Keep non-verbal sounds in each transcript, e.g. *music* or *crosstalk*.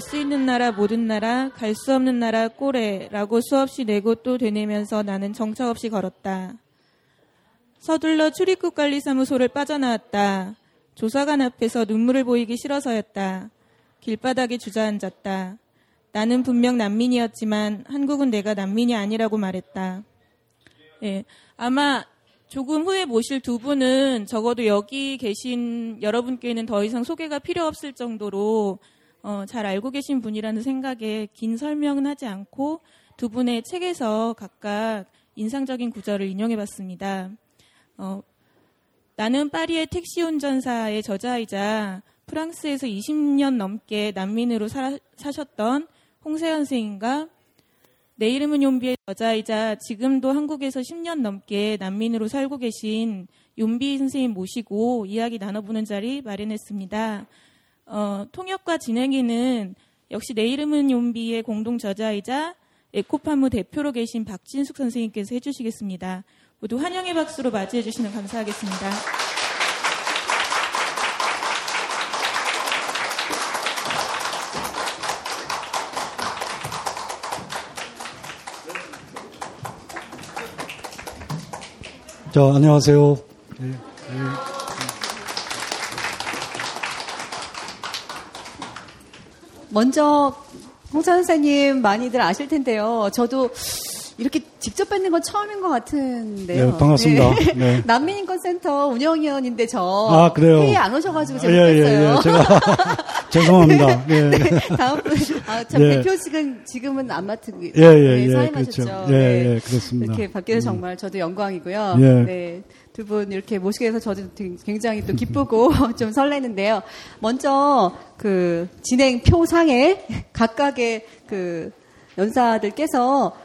갈 수 있는 나라 모든 나라, 갈 수 없는 나라 꼬레라고 수없이 내고 또 되뇌면서 나는 정처 없이 걸었다. 서둘러 출입국 관리 사무소를 빠져나왔다. 조사관 앞에서 눈물을 보이기 싫어서였다. 길바닥에 주저앉았다. 나는 분명 난민이었지만 한국은 내가 난민이 아니라고 말했다. 예, 아마 조금 후에 모실 두 분은 적어도 여기 계신 여러분께는 더 이상 소개가 필요 없을 정도로 어, 잘 알고 계신 분이라는 생각에 긴 설명은 하지 않고 두 분의 책에서 각각 인상적인 구절을 인용해 봤습니다. 어, 나는 파리의 택시 운전사의 저자이자 프랑스에서 20년 넘게 난민으로 사, 사셨던 홍세현 선생님과 내 이름은 용비의 여자이자 지금도 한국에서 10년 넘게 난민으로 살고 계신 용비 선생님 모시고 이야기 나눠보는 자리 마련했습니다. 어, 통역과 진행에는 역시 내 이름은 용비의 공동 저자이자 에코파무 대표로 계신 박진숙 선생님께서 해주시겠습니다. 모두 환영의 박수로 맞이해 주시면 감사하겠습니다. 자, 안녕하세요. 네, 네. 먼저 홍사 선생님 많이들 아실 텐데요. 저도 이렇게 직접 뵙는 건 처음인 것 같은데요. 네, 반갑습니다. 네. 네. *laughs* 난민인권센터 운영위원인데 저 아, 그래요? 회의 안 오셔가지고 제가 예, 예, 예, 예, 제가 *laughs* 죄송합니다. 네. 네. 다음 분, 아, 참 예. 대표직은 지금은 안 맡은 예, 예, 예, 사임하셨죠. 그렇죠. 예, 네. 예, 그렇습니다. 이렇게 바뀌어서 정말 저도 영광이고요. 예. 네. 두 분 이렇게 모시게 돼서 저도 굉장히 또 기쁘고 *laughs* 좀 설레는데요. 먼저 그 진행 표 상에 *laughs* 각각의 그 연사들께서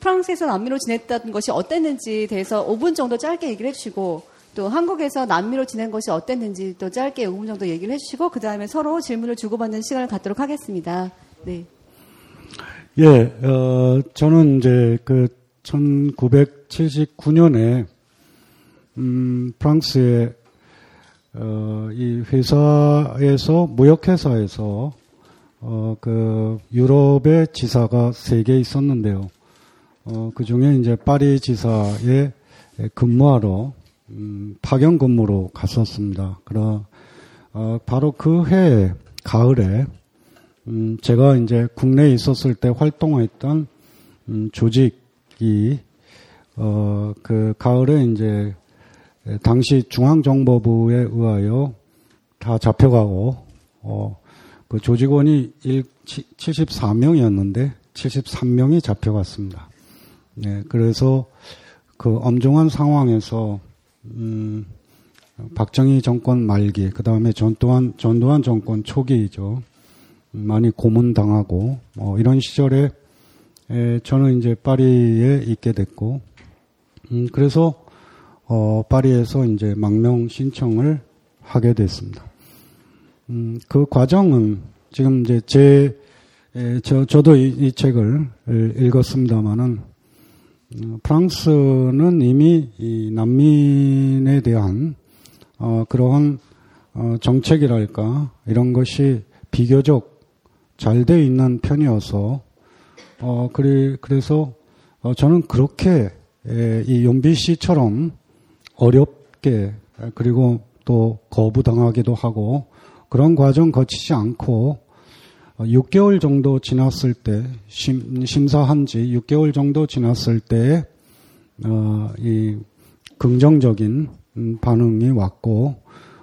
프랑스에서 난미로 지냈던 것이 어땠는지 대해서 5분 정도 짧게 얘기를 해주시고 또 한국에서 난미로 지낸 것이 어땠는지 또 짧게 5분 정도 얘기를 해주시고 그 다음에 서로 질문을 주고받는 시간을 갖도록 하겠습니다. 네. 예, 어, 저는 이제 그 1979년에 음, 프랑스의 어, 이 회사에서 무역회사에서 어, 그 유럽의 지사가 세 개 있었는데요. 어, 그 중에 이제 파리 지사에 근무하러 음, 파견 근무로 갔었습니다. 그러 어, 바로 그 해에 가을에 음, 제가 이제 국내에 있었을 때 활동했던 음, 조직이 어, 그 가을에 이제 당시 중앙정보부에 의하여 다 잡혀가고 어, 그 조직원이 1, 74명이었는데 73명이 잡혀갔습니다. 네, 그래서 그 엄중한 상황에서 음, 박정희 정권 말기, 그 다음에 전두환 전두환 정권 초기이죠. 많이 고문당하고 어, 이런 시절에 에, 저는 이제 파리에 있게 됐고, 음, 그래서 어, 파리에서 이제 망명 신청을 하게 됐습니다. 음, 그 과정은 지금 이제 제, 에, 저, 저도 이, 이 책을 읽었습니다만은, 어, 프랑스는 이미 이 난민에 대한, 어, 그러한, 어, 정책이랄까, 이런 것이 비교적 잘 돼 있는 편이어서, 어, 그래, 그래서, 어, 저는 그렇게, 에, 이 용비 씨처럼 어렵게, 그리고 또 거부당하기도 하고, 그런 과정 거치지 않고 6개월 정도 지났을 때 심, 심사한 지 6개월 정도 지났을 때 어, 이 긍정적인 반응이 왔고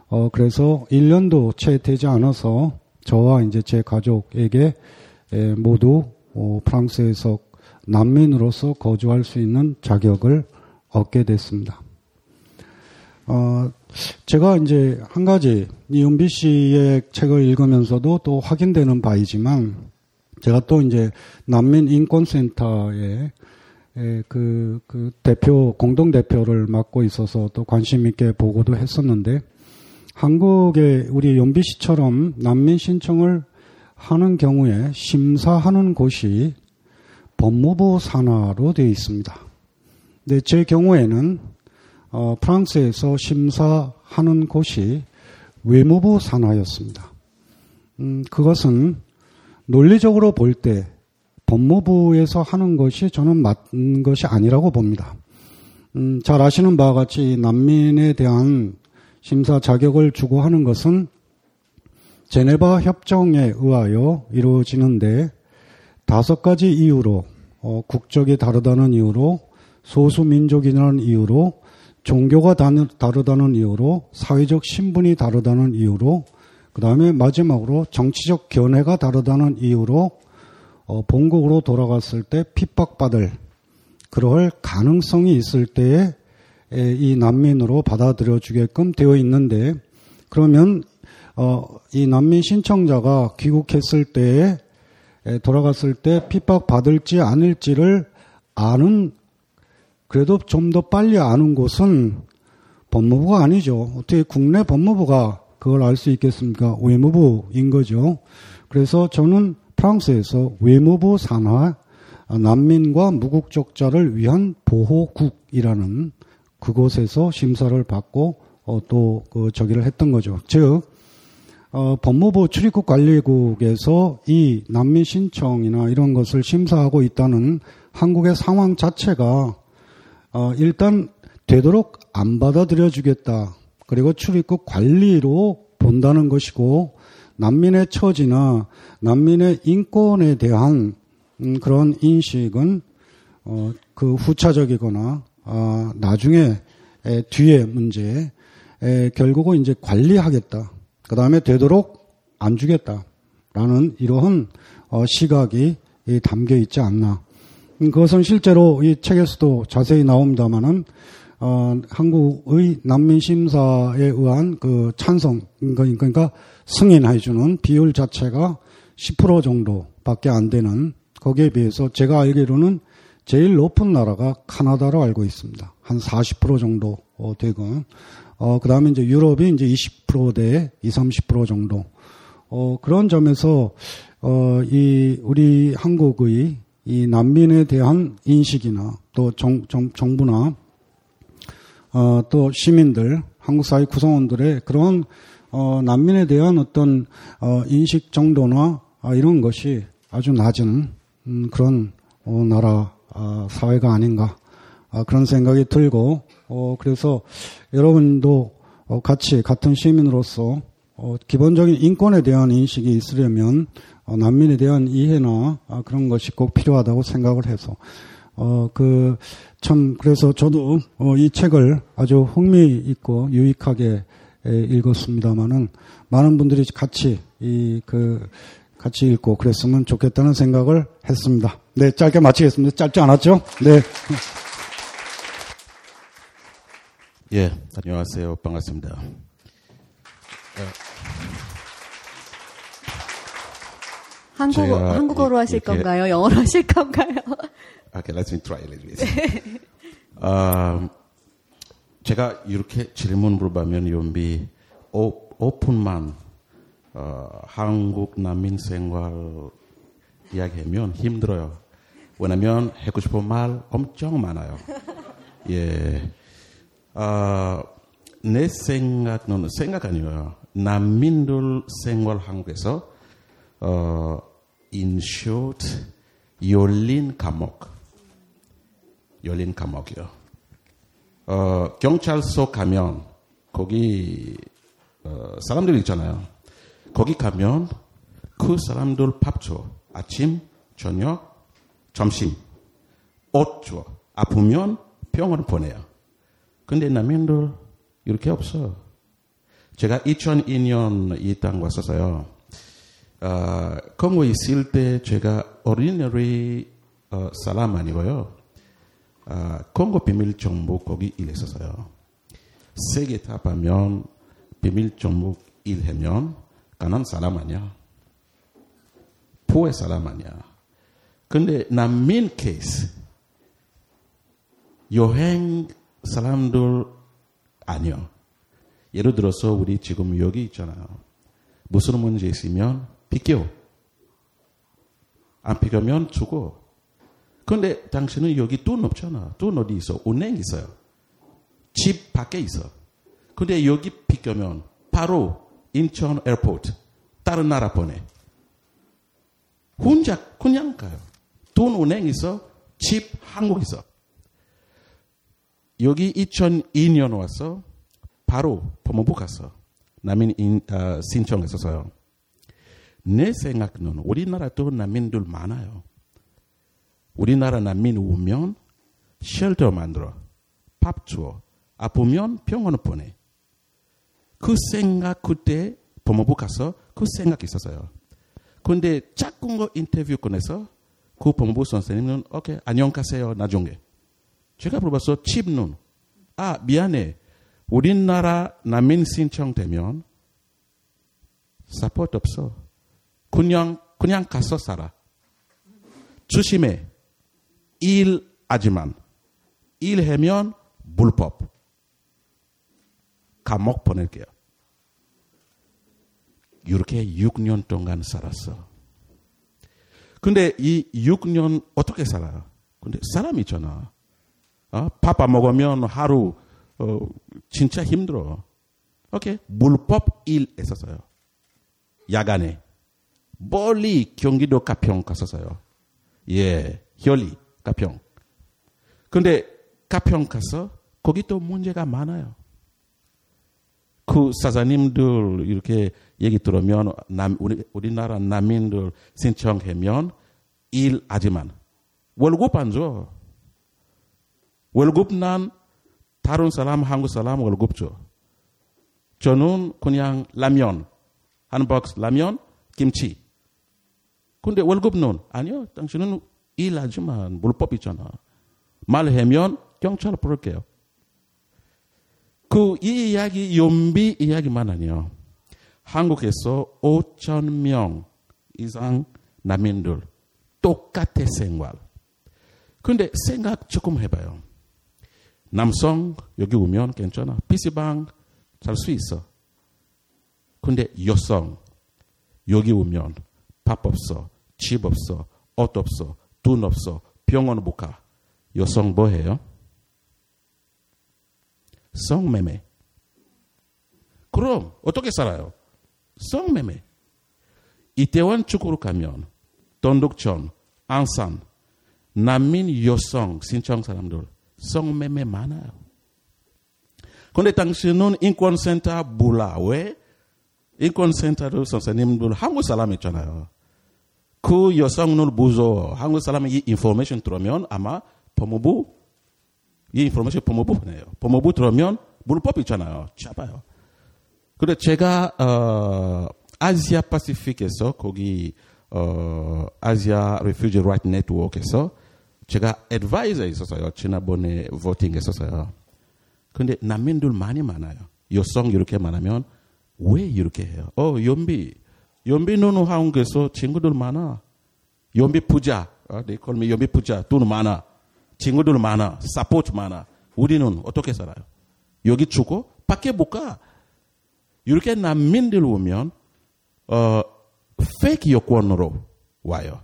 어, 그래서 1년도 채 되지 않아서 저와 이제 제 가족에게 에, 모두 어, 프랑스에서 난민으로서 거주할 수 있는 자격을 얻게 됐습니다. 어, 제가 이제 한 가지 이은비 씨의 책을 읽으면서도 또 확인되는 바이지만 제가 또 이제 난민 인권센터에 그, 그 대표, 공동 대표를 맡고 있어서 또 관심 있게 보고도 했었는데 한국의 우리 연비 씨처럼 난민 신청을 하는 경우에 심사하는 곳이 법무부 산하로 되어 있습니다. 근데 제 경우에는 어, 프랑스에서 심사하는 곳이 외무부 산하였습니다. 음, 그것은 논리적으로 볼 때 법무부에서 하는 것이 저는 맞는 것이 아니라고 봅니다. 음, 잘 아시는 바와 같이 난민에 대한 심사 자격을 주고 하는 것은 제네바 협정에 의하여 이루어지는데 다섯 가지 이유로 어, 국적이 다르다는 이유로 소수 민족이라는 이유로 종교가 다르다는 이유로 사회적 신분이 다르다는 이유로 그 다음에 마지막으로 정치적 견해가 다르다는 이유로 어, 본국으로 돌아갔을 때 핍박받을 그럴 가능성이 있을 때에 이 난민으로 받아들여 주게끔 되어 있는데 그러면 어, 이 난민 신청자가 귀국했을 때에 돌아갔을 때 핍박받을지 아닐지를 아는 그래도 좀 더 빨리 아는 곳은 법무부가 아니죠. 어떻게 국내 법무부가 그걸 알 수 있겠습니까? 외무부인 거죠. 그래서 저는 프랑스에서 외무부 산하 난민과 무국적자를 위한 보호국이라는 그곳에서 심사를 받고 어, 또그 저기를 했던 거죠. 즉 어, 법무부 출입국 관리국에서 이 난민 신청이나 이런 것을 심사하고 있다는 한국의 상황 자체가 어, 일단 되도록 안 받아들여 주겠다. 그리고 출입국 관리로 본다는 것이고 난민의 처지나 난민의 인권에 대한 음, 그런 인식은 어, 그 후차적이거나 아, 나중에 에, 뒤에 문제 에, 결국은 이제 관리하겠다. 그 다음에 되도록 안 주겠다라는 이러한 어, 시각이 담겨 있지 않나. 그것은 실제로 이 책에서도 자세히 나옵니다만은 어, 한국의 난민 심사에 의한 그 찬성 그러니까 승인해 주는 비율 자체가 10% 정도밖에 안 되는 거기에 비해서 제가 알기로는 제일 높은 나라가 카나다로 알고 있습니다. 한 40% 정도 어, 되고 어, 그 다음에 이제 유럽이 이제 20%대 20, 30% 정도. 어, 그런 점에서, 어, 이, 우리 한국의 이 난민에 대한 인식이나 또 정, 정, 정부나 어, 또 시민들, 한국 사회 구성원들의 그런 어, 난민에 대한 어떤 어, 인식 정도나 아, 이런 것이 아주 낮은 음, 그런 어, 나라 아, 사회가 아닌가 아, 그런 생각이 들고 어, 그래서 여러분도 어, 같이 같은 시민으로서 어, 기본적인 인권에 대한 인식이 있으려면 어, 난민에 대한 이해나 아, 그런 것이 꼭 필요하다고 생각을 해서 어, 그, 참, 그래서 저도, 어, 이 책을 아주 흥미있고 유익하게 에, 읽었습니다만은, 많은 분들이 같이, 이, 그, 같이 읽고 그랬으면 좋겠다는 생각을 했습니다. 네, 짧게 마치겠습니다. 짧지 않았죠? 네. 예, 안녕하세요. 반갑습니다. 한국어, 한국어로 하실 이렇게, 건가요? 영어로 *laughs* 하실 건가요? Okay, let me try a little bit. *laughs* 아, 제가 이렇게 질문 물어보면 연비 오픈만 어, 한국 난민 생활 이야기하면 힘들어요. 왜냐면 하고 싶은 말 엄청 많아요. *laughs* 예. 아, 내 생각은 생각 아니에요. 난민들 생활 한국에서 어, in short, 열린 감옥. 열린 감옥이요. 어, 경찰서 가면, 거기, 어, 사람들 있잖아요. 거기 가면 그 사람들 밥 줘. 아침, 저녁, 점심. 옷 줘. 아프면 병원 보내요. 근데 남인들 이렇게 없어. 제가 2002년 이 땅 왔었어요. 어, 건고 있을 때 제가 오리지널리 어, 사람 아니고요. 어, 건고 비밀 정보 거기 일했었어요. 세계 탑하면 비밀 정보 일하면 가난 사람 아니야. 포의 사람 아니야. 근데 난민 케이스 여행 사람들 아니요. 예를 들어서 우리 지금 여기 있잖아요. 무슨 문제 있으면 비켜. 안 비켜면 죽어. 근데 당신은 여기 돈 없잖아. 돈 어디 있어? 은행 있어요. 집 밖에 있어. 근데 여기 비켜면 바로 인천 airport 다른 나라 보내. 혼자 그냥 가요. 돈 은행 있어, 집 한국 있어. 여기 2002년 와서 바로 법무부 갔어. 난민 인, 어, 신청했었어요. 내 생각은 우리나라도 난민들 많아요. 우리나라 난민 오면 쉘터 만들어, 밥 주어, 아프면 병원 보내. 그 생각 그때 법무부 가서 그 생각 있었어요. 근데 작은 거 인터뷰 꺼내서 그 법무부 선생님은 오케이 안녕 가세요 나중에. 제가 물어봤어 칩눈. 아 미안해. 우리나라 난민 신청되면 사포트 없어. 그냥 그냥 가서 살아. 조심해. 일하지만 일하면 불법. 감옥 보낼게요. 이렇게 6년 동안 살았어. 근데 이 6년 어떻게 살아요? 근데 사람 있잖아. 어? 밥안 먹으면 하루 어, 진짜 힘들어. 오케이 물법 일 했었어요. 야간에 멀리 경기도 가평 갔었어요. 예, 혈리 가평. 근데 가평 가서 거기 또 문제가 많아요. 그 사장님들 이렇게 얘기 들으면 남, 우리, 우리나라 난민들 신청하면 일하지만 월급 안 줘. 월급 난 다른 사람 한국 사람 월급 줘. 저는 그냥 라면 한 박스 라면 김치. 근데 월급은 아니요. 당신은 일하지만 물법 있잖아. 말하면 경찰 부를게요. 그 이 이야기 연비 이야기만 아니요. 한국에서 5천 명 이상 난민들 똑같은 생활. 근데 생각 조금 해봐요. 남성 여기 오면 괜찮아. PC방 살수 있어. 근데 여성 여기 오면 밥 없어, 집 없어, 옷 없어, 돈 없어, 병원 못 가. 여성 뭐 해요? 성매매. 그럼 어떻게 살아요? 성매매. 이태원 축구로 가면 돈독천, 안산, 난민 여성 신청 사람들 성매매 많아요. 근데 당신은 인권센터 몰라. 왜? 인권센터를 선생님들 한국 사람 있잖아요. 그 여성을 무서워. 한국 사람이 이 information 들으면 아마 법무부 이 information 법무부 보내요. 법무부 들으면 불법 있잖아요. 잡아요. 그래 제가 어, Asia Pacific에서 거기 어, Asia Refugee Rights Network에서 제가 advisor 있었어요. 지난번에 voting 했었어요. 근데 난민들 많이 많아요. 여성 이렇게 많으면 왜 이렇게 해요? 어, 욤비. 욤비 너는 한국에서 친구들 많아. 욤비 부자. 어, they call me 욤비 부자. 돈 많아. 친구들 많아. support 많아. 우리는 어떻게 살아요? 여기 주고 밖에 못 가. 이렇게 난민들 오면 어, 페이크 여권으로 와요.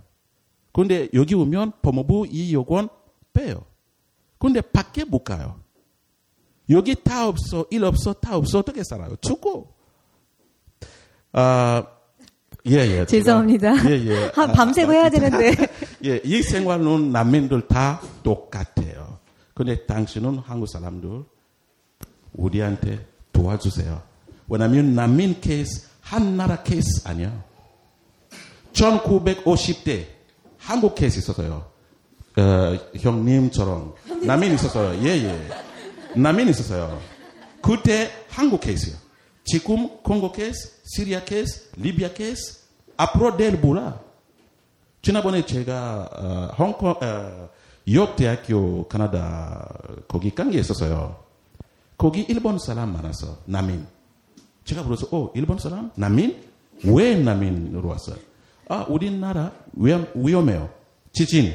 근데 여기 오면 법무부 이 여권 빼요. 근데 밖에 못 가요. 여기 다 없어, 일 없어, 다 없어, 어떻게 살아요? 죽고. 아, 예, 예. 죄송합니다. 예, 예. 한 밤새고 해야 되는데. 예, 이 생활은 난민들 다 똑같아요. 근데 당신은 한국 사람들 우리한테 도와주세요. 왜냐면 난민 케이스 한 나라 케이스 아니야. 1950대 한국 케이스 있었어요. 어, 형님처럼 난민 있었어요. 예, 예. 난민 있었어요. 그때 한국 케이스요. 지금 콩고 케이스, 시리아 케이스, 리비아 케이스, 앞으로 될 몰라. 지난번에 제가 어, 홍콩 어, 뉴욕 대학교 캐나다 거기 관계 있었어요. 거기 일본 사람 많았어. 난민. 제가 물어서, 어, 일본 사람? 난민? 왜 난민으로 왔어요? 아, 우리나라 위험, 위험해요. 지진.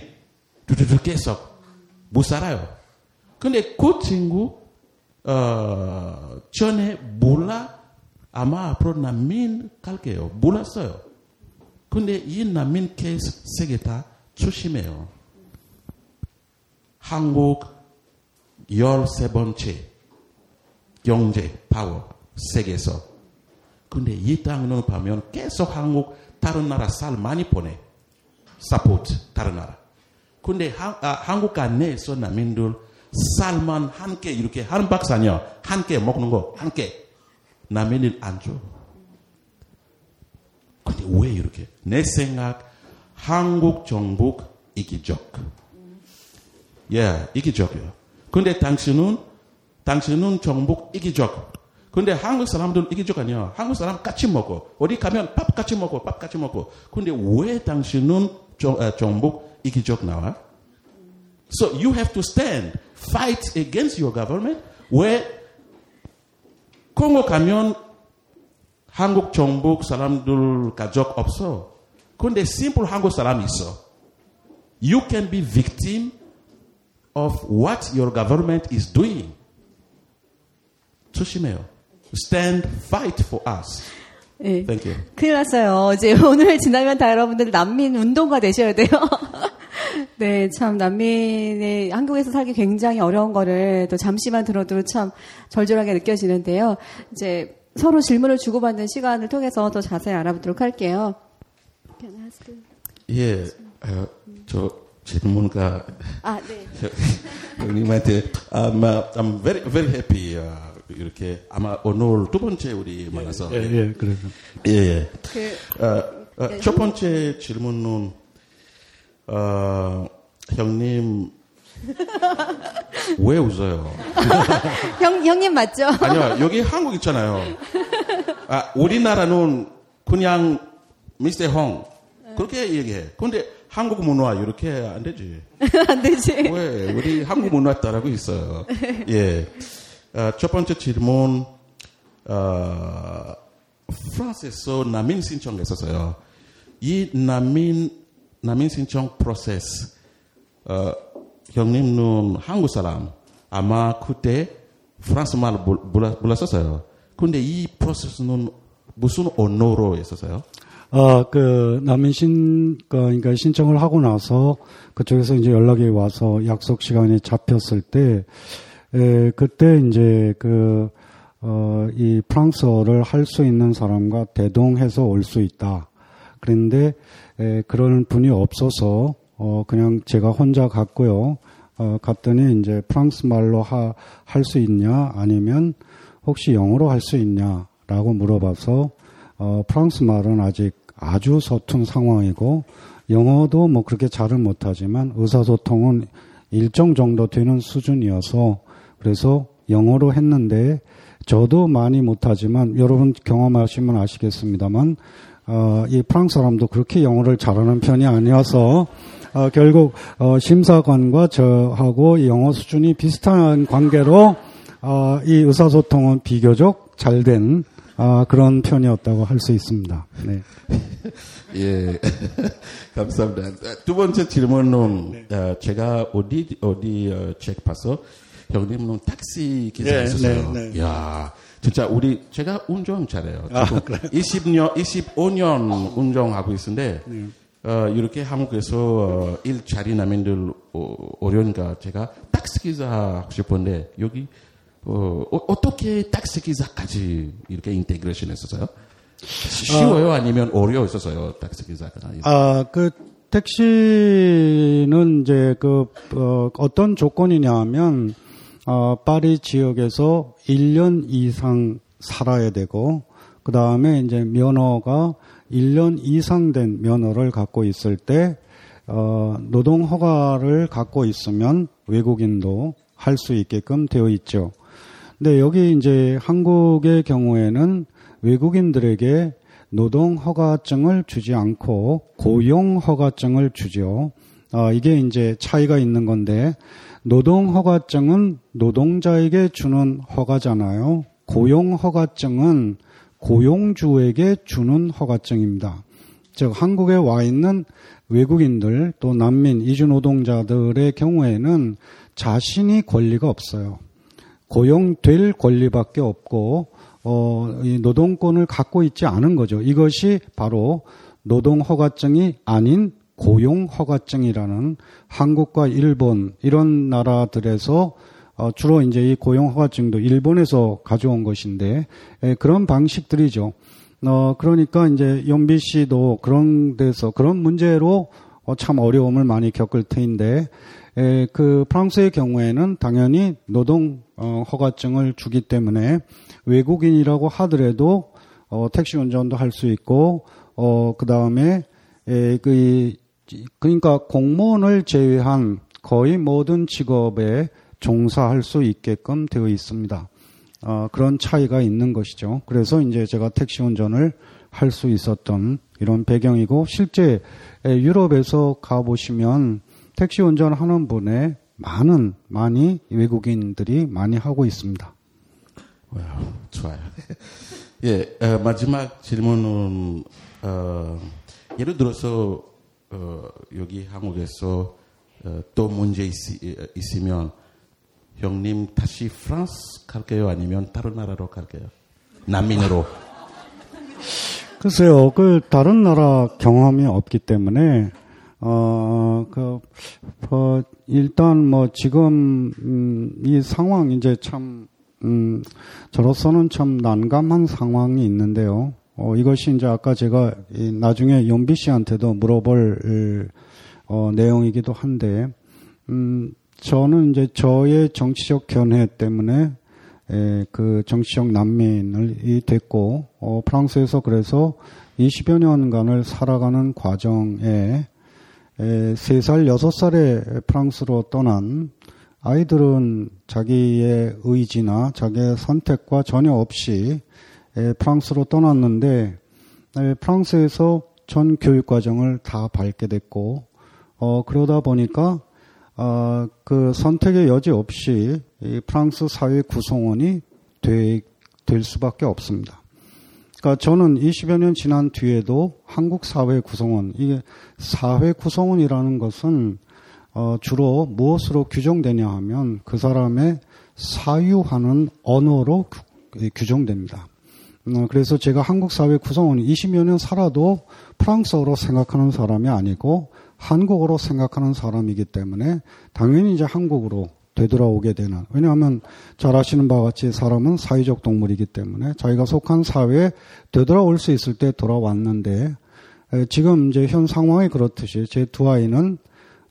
두두두 계속 못 살아요. 근데 그 친구, 어, 전에 몰라? 아마 앞으로 난민 갈게요. 몰랐어요. 근데 이 난민 케이스 세계 다 조심해요. 한국 13번째 경제 파워 세계에서 근데 이 땅을 보면 계속 한국 다른 나라 살 많이 보내. 서포트 다른 나라. 근데 한, 아, 한국 안내에서 난민들 한개 이렇게 한. 한개 먹는 거 한 개. 난민을 안 줘. 근데 왜 이렇게? 내 생각 한국 정부 이기적. 예, 이기적이요. 근데 당신은 당신은 정부 이기적. 근데 한국 사람들은 이기적 아니야. 한국 사람 같이 먹어. 어디 가면 밥 같이 먹어. 밥 같이 먹어. 근데 왜 당신은 정부 이기적 나와? So you have to stand, fight against your government. 왜 콩고 가면 한국 정부 사람들 가족 없어. 근데 심플 한국 사람 있어. You can be victim of what your government is doing. 조심해요. Stand, fight for us. 네. Thank you. 큰일 났어요. 이제 오늘 지나면 다 여러분들 난민 운동가 되셔야 돼요. 네, 참 난민이 한국에서 살기 굉장히 어려운 거를 또 잠시만 들어도 참 절절하게 느껴지는데요. 이제 서로 질문을 주고받는 시간을 통해서 더 자세히 알아보도록 할게요. 예, 어, 저 질문가 아, 네. *laughs* 형님한테 아마 I'm very very happy 어, 이렇게 아마 오늘 두 번째 우리 만나서 예, 예, 그래서. 예, 예. 그, 어, 어, 첫 번째 질문은 어, 형님 *laughs* 왜 웃어요? 형, 형님 맞죠? 아니요, 여기 한국 있잖아요. 아, 우리나라는 그냥 미스터 홍 그렇게 얘기해. 근데 한국 문화 이렇게 안 되지. *laughs* 안 되지. 왜 우리 한국 문화 따라고 있어요. 예. 어, 첫 번째 질문 어, 프랑스에서 난민 신청했었어요. 이 난민 난민 신청 프로세스 어, 형님은 한국 사람 아마 그때 프랑스 말 몰랐었어요. 근데 이 프로세스는 무슨 언어로 했었어요? 아, 그, 난민 신, 그러니까 신청을 하고 나서 그쪽에서 이제 연락이 와서 약속 시간이 잡혔을 때, 에, 그때 이제 그, 어, 이 프랑스어를 할 수 있는 사람과 대동해서 올 수 있다. 그런데, 에, 그런 분이 없어서, 어, 그냥 제가 혼자 갔고요. 어, 갔더니 이제 프랑스 말로 하, 할수 있냐, 아니면 혹시 영어로 할 수 있냐, 라고 물어봐서, 어, 프랑스 말은 아직 아주 서툰 상황이고 영어도 뭐 그렇게 잘은 못하지만 의사소통은 일정 정도 되는 수준이어서 그래서 영어로 했는데 저도 많이 못하지만 여러분 경험하시면 아시겠습니다만 어, 이 프랑스 사람도 그렇게 영어를 잘하는 편이 아니어서 어, 결국 어, 심사관과 저하고 영어 수준이 비슷한 관계로 어, 이 의사소통은 비교적 잘된 아, 그런 편이었다고 할 수 있습니다. 네. *laughs* 예, *laughs* 감사합니다. 두 번째 질문은 네. 어, 제가 어디 어디 어, 책 봐서 형님은 택시 기사였어요. 네, 네, 네. 야, 진짜 우리 제가 운전 잘해요. 아, 20년, 25년 운전하고 있는데 네. 어, 이렇게 한국에서 어, 일 자리 난민들 어, 어려우니까 제가 택시 기사 하고 싶은데 여기 어, 어떻게 택시 기사까지 이렇게 integration 했었어요? 쉬워요? 아니면 어려웠었어요? 택시 기사가? 아, 그, 택시는 이제 그, 어, 어떤 조건이냐 하면, 어, 파리 지역에서 1년 이상 살아야 되고, 그 다음에 이제 면허가 1년 이상 된 면허를 갖고 있을 때, 어, 노동 허가를 갖고 있으면 외국인도 할 수 있게끔 되어 있죠. 근데 여기 이제 한국의 경우에는 외국인들에게 노동 허가증을 주지 않고 고용 허가증을 주죠. 어, 이게 이제 차이가 있는 건데 노동 허가증은 노동자에게 주는 허가잖아요. 고용 허가증은 고용주에게 주는 허가증입니다. 즉 한국에 와 있는 외국인들 또 난민 이주 노동자들의 경우에는 자신이 권리가 없어요. 고용될 권리밖에 없고 어, 이 노동권을 갖고 있지 않은 거죠. 이것이 바로 노동 허가증이 아닌 고용 허가증이라는 한국과 일본 이런 나라들에서 어, 주로 이제 이 고용 허가증도 일본에서 가져온 것인데 에, 그런 방식들이죠. 어, 그러니까 이제 연비 씨도 그런 데서 그런 문제로 어, 참 어려움을 많이 겪을 터인데, 에, 그 프랑스의 경우에는 당연히 노동 어, 허가증을 주기 때문에 외국인이라고 하더라도 어, 택시 운전도 할 수 있고, 어, 그 다음에 그 그러니까 공무원을 제외한 거의 모든 직업에 종사할 수 있게끔 되어 있습니다. 어, 그런 차이가 있는 것이죠. 그래서 이제 제가 택시 운전을 할 수 있었던 이런 배경이고 실제 유럽에서 가보시면 택시 운전하는 분의 많은 많이 외국인들이 많이 하고 있습니다. 와우, 좋아요. 예, 어, 마지막 질문은 어, 예를 들어서 어, 여기 한국에서 어, 또 문제 있, 있으면 형님 다시 프랑스 갈게요? 아니면 다른 나라로 갈게요? 난민으로? 글쎄요, 그 다른 나라 경험이 없기 때문에 어, 그, 어, 일단 뭐 지금, 음, 이 상황 이제 참, 음, 저로서는 참 난감한 상황이 있는데요. 어, 이것이 이제 아까 제가 나중에 연비 씨한테도 물어볼, 어, 내용이기도 한데, 음, 저는 이제 저의 정치적 견해 때문에 에, 그 정치적 난민이 됐고 어, 프랑스에서 그래서 20여 년간을 살아가는 과정에 에, 3살, 6살에 프랑스로 떠난 아이들은 자기의 의지나 자기의 선택과 전혀 없이 에, 프랑스로 떠났는데 에, 프랑스에서 전 교육 과정을 다 밟게 됐고 어, 그러다 보니까 어, 그 선택의 여지 없이 프랑스 사회 구성원이 되, 될 수밖에 없습니다. 그러니까 저는 20여 년 지난 뒤에도 한국 사회 구성원, 이게 사회 구성원이라는 것은 어, 주로 무엇으로 규정되냐 하면 그 사람의 사유하는 언어로 규정됩니다. 어, 그래서 제가 한국 사회 구성원이 20여 년 살아도 프랑스어로 생각하는 사람이 아니고 한국어로 생각하는 사람이기 때문에 당연히 이제 한국으로 되돌아오게 되는 왜냐하면 잘 아시는 바와 같이 사람은 사회적 동물이기 때문에 자기가 속한 사회에 되돌아올 수 있을 때 돌아왔는데 지금 이제 현 상황이 그렇듯이 제 두 아이는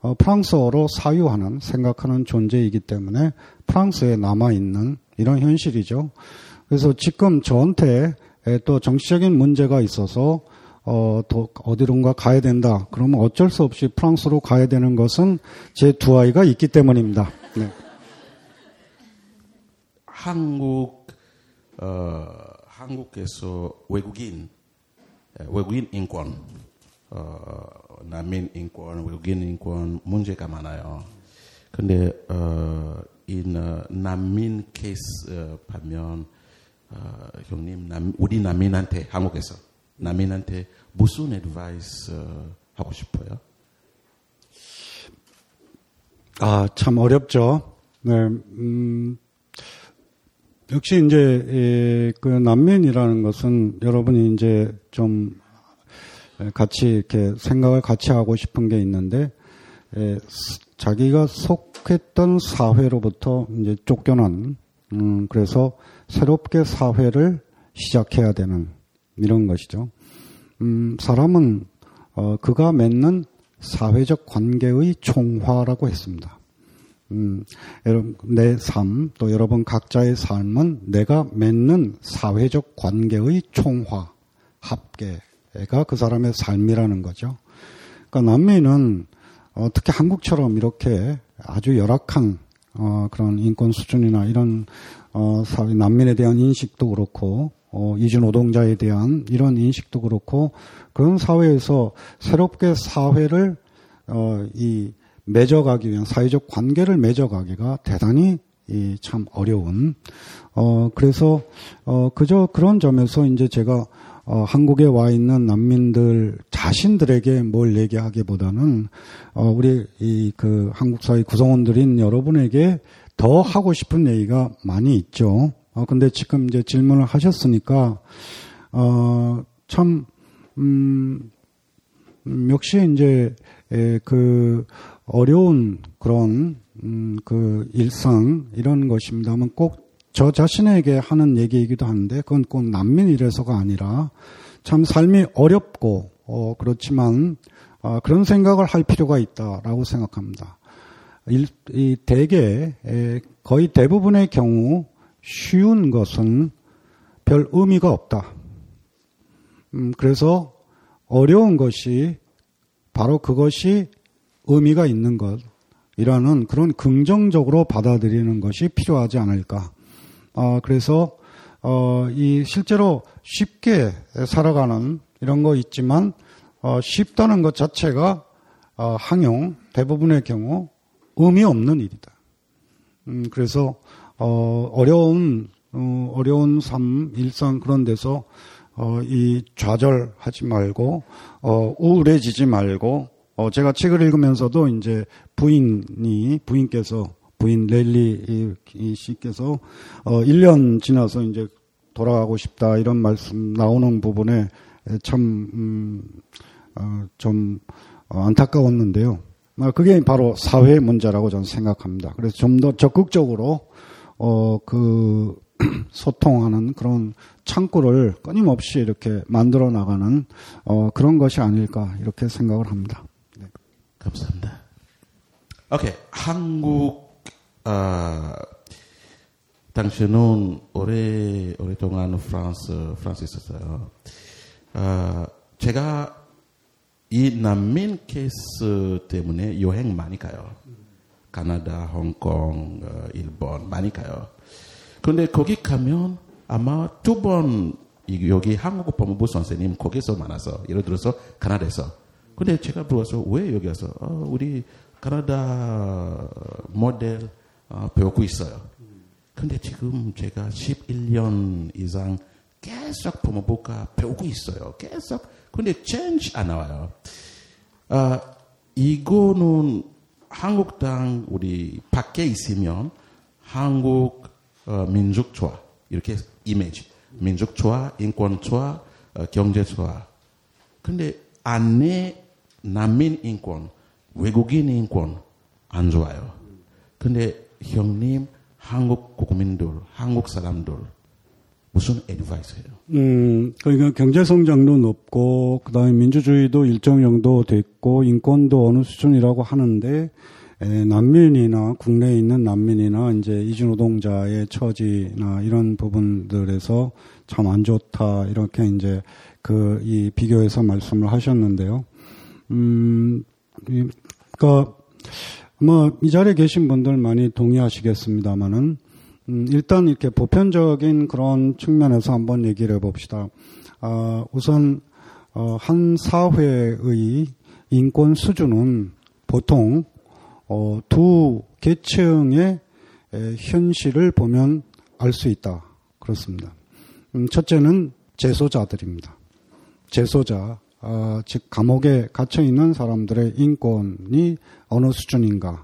어, 프랑스어로 사유하는 생각하는 존재이기 때문에 프랑스에 남아 있는 이런 현실이죠. 그래서 지금 저한테 또 정치적인 문제가 있어서 어, 더 어디론가 가야 된다. 그러면 어쩔 수 없이 프랑스로 가야 되는 것은 제 두 아이가 있기 때문입니다. 네. 한국 어, 한국에서 외국인 외국인 인권 어, 난민 인권 외국인 인권 문제가 많아요. 근데 어, 이 난민 케이스 어, 보면 어, 형님 남, 우리 난민한테 한국에서 남인한테 무슨 애드바이스 하고 싶어요? 아, 참 어렵죠. 네, 음, 역시 이제, 에, 그 난민이라는 것은 여러분이 이제 좀 같이 이렇게 생각을 같이 하고 싶은 게 있는데, 에, 자기가 속했던 사회로부터 이제 쫓겨난, 음, 그래서 새롭게 사회를 시작해야 되는 이런 것이죠. 음, 사람은 어, 그가 맺는 사회적 관계의 총화라고 했습니다. 음, 여러분, 내 삶, 또 여러분 각자의 삶은 내가 맺는 사회적 관계의 총화, 합계가 그 사람의 삶이라는 거죠. 그러니까 남미는 어, 특히 한국처럼 이렇게 아주 열악한 어, 그런 인권 수준이나 이런 어, 사회 난민에 대한 인식도 그렇고 어, 이주 노동자에 대한 이런 인식도 그렇고 그런 사회에서 새롭게 사회를 어, 이 맺어가기 위한 사회적 관계를 맺어가기가 대단히 이 참 어려운 어 그래서 어 그저 그런 점에서 이제 제가 어 한국에 와 있는 난민들 자신들에게 뭘 얘기하기보다는 어 우리 이 그 한국 사회 구성원들인 여러분에게 더 하고 싶은 얘기가 많이 있죠. 어, 근데 지금 이제 질문을 하셨으니까, 어, 참, 음, 음, 역시 이제, 에, 그, 어려운 그런, 음, 그 일상, 이런 것입니다만 꼭 저 자신에게 하는 얘기이기도 한데 그건 꼭 난민이래서가 아니라 참 삶이 어렵고 어, 그렇지만 어, 그런 생각을 할 필요가 있다라고 생각합니다. 일, 이 대개 에, 거의 대부분의 경우 쉬운 것은 별 의미가 없다. 음, 그래서 어려운 것이 바로 그것이 의미가 있는 것이라는 그런 긍정적으로 받아들이는 것이 필요하지 않을까. 어, 그래서 어, 이 실제로 쉽게 살아가는 이런 거 있지만 어, 쉽다는 것 자체가 어, 항용 대부분의 경우 의미 없는 일이다. 음, 그래서 어, 어려운 어, 어려운 삶 일상 그런 데서 어, 이 좌절하지 말고 어, 우울해지지 말고 어, 제가 책을 읽으면서도 이제 부인이 부인께서 부인 렐리 씨께서 어, 1년 지나서 이제 돌아가고 싶다 이런 말씀 나오는 부분에 참, 음, 어, 좀 어, 안타까웠는데요. 아, 그게 바로 사회 문제라고 저는 생각합니다. 그래서 좀 더 적극적으로, 어, 그, *clears throat* 소통하는 그런 창구를 끊임없이 이렇게 만들어 나가는, 어, 그런 것이 아닐까, 이렇게 생각을 합니다. 네. 감사합니다. 오케이. 한국, 아, 당신은 오래, 오랫동안 프랑스, 프랑스 있었어요. 어, 제가 이 난민 케이스 때문에 여행 많이 가요. 가나다, 홍콩, 어, 일본 많이 가요. 그런데 거기 가면 아마 두 번 여기 한국 법무부 선생님 거기서 만나서 예를 들어서 가나다에서 근데 제가 물어서 왜 여기 와서 어, 우리 가나다 모델 어, 배우고 있어요. 근데 지금 제가 11년 이상 계속 법무부가 배우고 있어요. 계속. 근데 change 안 나와요. 아, 이거는 한국 땅 우리 밖에 있으면 한국 어, 민족 좋아 이렇게 이미지 민족 좋아 인권 좋아 어, 경제 좋아 근데 안에 난민 인권 외국인 인권 안 좋아요. 근데 형님 한국 국민들 한국 사람들 무슨 애드바이스예요? 음, 그러니까 경제 성장도 높고 그다음에 민주주의도 일정 정도 됐고 인권도 어느 수준이라고 하는데 에, 난민이나 국내에 있는 난민이나 이제 이주 노동자의 처지나 이런 부분들에서 참 안 좋다 이렇게 이제 그 이 비교해서 말씀을 하셨는데요. 음, 그러니까 뭐이 자리에 계신 분들 많이 동의하시겠습니다만은 음, 일단 이렇게 보편적인 그런 측면에서 한번 얘기를 해봅시다. 아, 우선 어, 한 사회의 인권 수준은 보통 어, 두 계층의 에, 현실을 보면 알 수 있다. 그렇습니다. 음, 첫째는 재소자들입니다. 재소자, 아, 즉 감옥에 갇혀 있는 사람들의 인권이 어느 수준인가를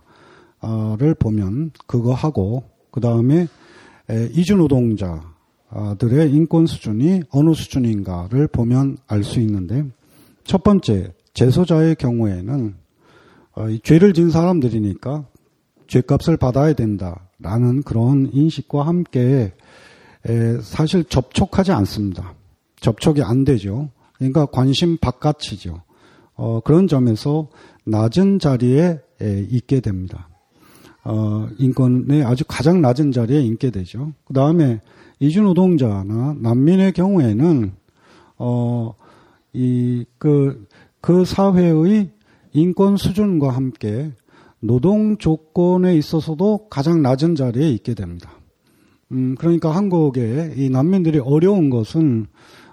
보면 그거하고 그 다음에 이주 노동자들의 인권 수준이 어느 수준인가를 보면 알 수 있는데 첫 번째 재소자의 경우에는 어, 죄를 진 사람들이니까 죄값을 받아야 된다라는 그런 인식과 함께 사실 접촉하지 않습니다. 접촉이 안 되죠. 그러니까 관심 바깥이죠. 어, 그런 점에서 낮은 자리에 있게 됩니다. 어, 인권의 아주 가장 낮은 자리에 있게 되죠. 그 다음에 이주노동자나 난민의 경우에는 어, 이, 그, 그 사회의 인권 수준과 함께 노동 조건에 있어서도 가장 낮은 자리에 있게 됩니다. 음, 그러니까 한국의 이 난민들이 어려운 것은,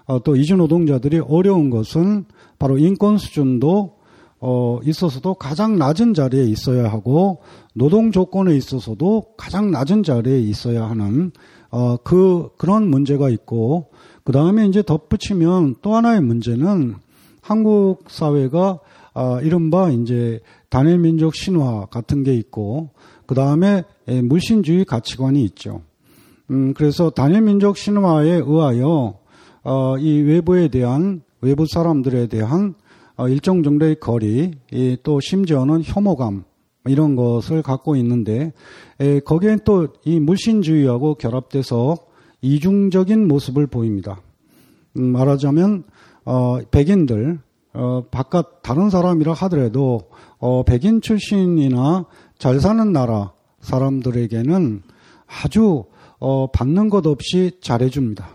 어, 또 이주 노동자들이 어려운 것은 바로 인권 수준도 어, 있어서도 가장 낮은 자리에 있어야 하고 노동 조건에 있어서도 가장 낮은 자리에 있어야 하는 어, 그 그런 문제가 있고 그 다음에 이제 덧붙이면 또 하나의 문제는 한국 사회가 아, 이른바 이제 단일 민족 신화 같은 게 있고 그 다음에 물신주의 가치관이 있죠. 음, 그래서 단일 민족 신화에 의하여 어, 이 외부에 대한 외부 사람들에 대한 어, 일정 정도의 거리, 또 심지어는 혐오감, 이런 것을 갖고 있는데 에, 거기엔 또 이 물신주의하고 결합돼서 이중적인 모습을 보입니다. 음, 말하자면 어, 백인들 어, 바깥 다른 사람이라 하더라도 어, 백인 출신이나 잘 사는 나라 사람들에게는 아주 어, 받는 것 없이 잘해줍니다.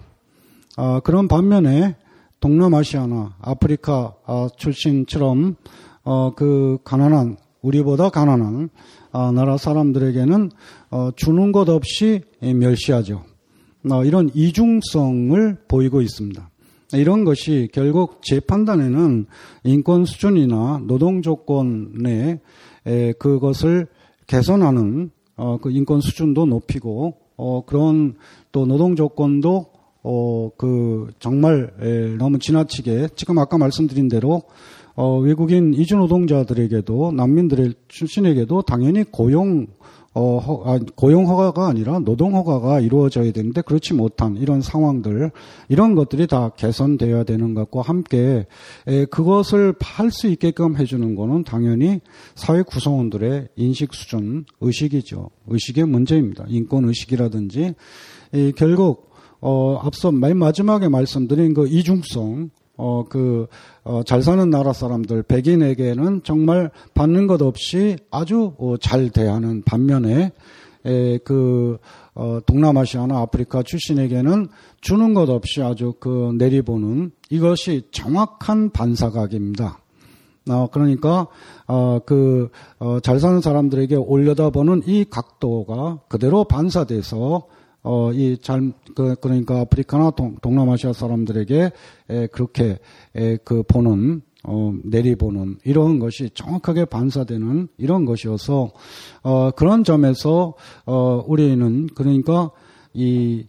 아, 그런 반면에 동남아시아나 아프리카 아, 출신처럼 어, 그 가난한 우리보다 가난한 아, 나라 사람들에게는 어, 주는 것 없이 멸시하죠. 어, 이런 이중성을 보이고 있습니다. 이런 것이 결국 제 판단에는 인권 수준이나 노동 조건에 그것을 개선하는 어, 그 인권 수준도 높이고 어, 그런 또 노동 조건도 어, 그, 정말, 에, 너무 지나치게, 지금 아까 말씀드린 대로, 어, 외국인 이주 노동자들에게도, 난민들의 출신에게도 당연히 고용, 어, 허, 아, 고용 허가가 아니라 노동 허가가 이루어져야 되는데 그렇지 못한 이런 상황들, 이런 것들이 다 개선되어야 되는 것과 함께, 에, 그것을 할 수 있게끔 해주는 거는 당연히 사회 구성원들의 인식 수준, 의식이죠. 의식의 문제입니다. 인권 의식이라든지, 이, 결국, 어, 앞서 맨 마지막에 말씀드린 그 이중성, 어, 그, 어, 잘 사는 나라 사람들, 백인에게는 정말 받는 것 없이 아주 어, 잘 대하는 반면에, 에, 그, 어, 동남아시아나 아프리카 출신에게는 주는 것 없이 아주 그 내리보는 이것이 정확한 반사각입니다. 어, 그러니까, 어, 그, 어, 잘 사는 사람들에게 올려다보는 이 각도가 그대로 반사돼서 어, 이 잘, 그, 그러니까 아프리카나 동, 남아시아 사람들에게 에, 그렇게 에, 그 보는, 어, 내리보는 이런 것이 정확하게 반사되는 이런 것이어서, 어, 그런 점에서, 어, 우리는 그러니까 이,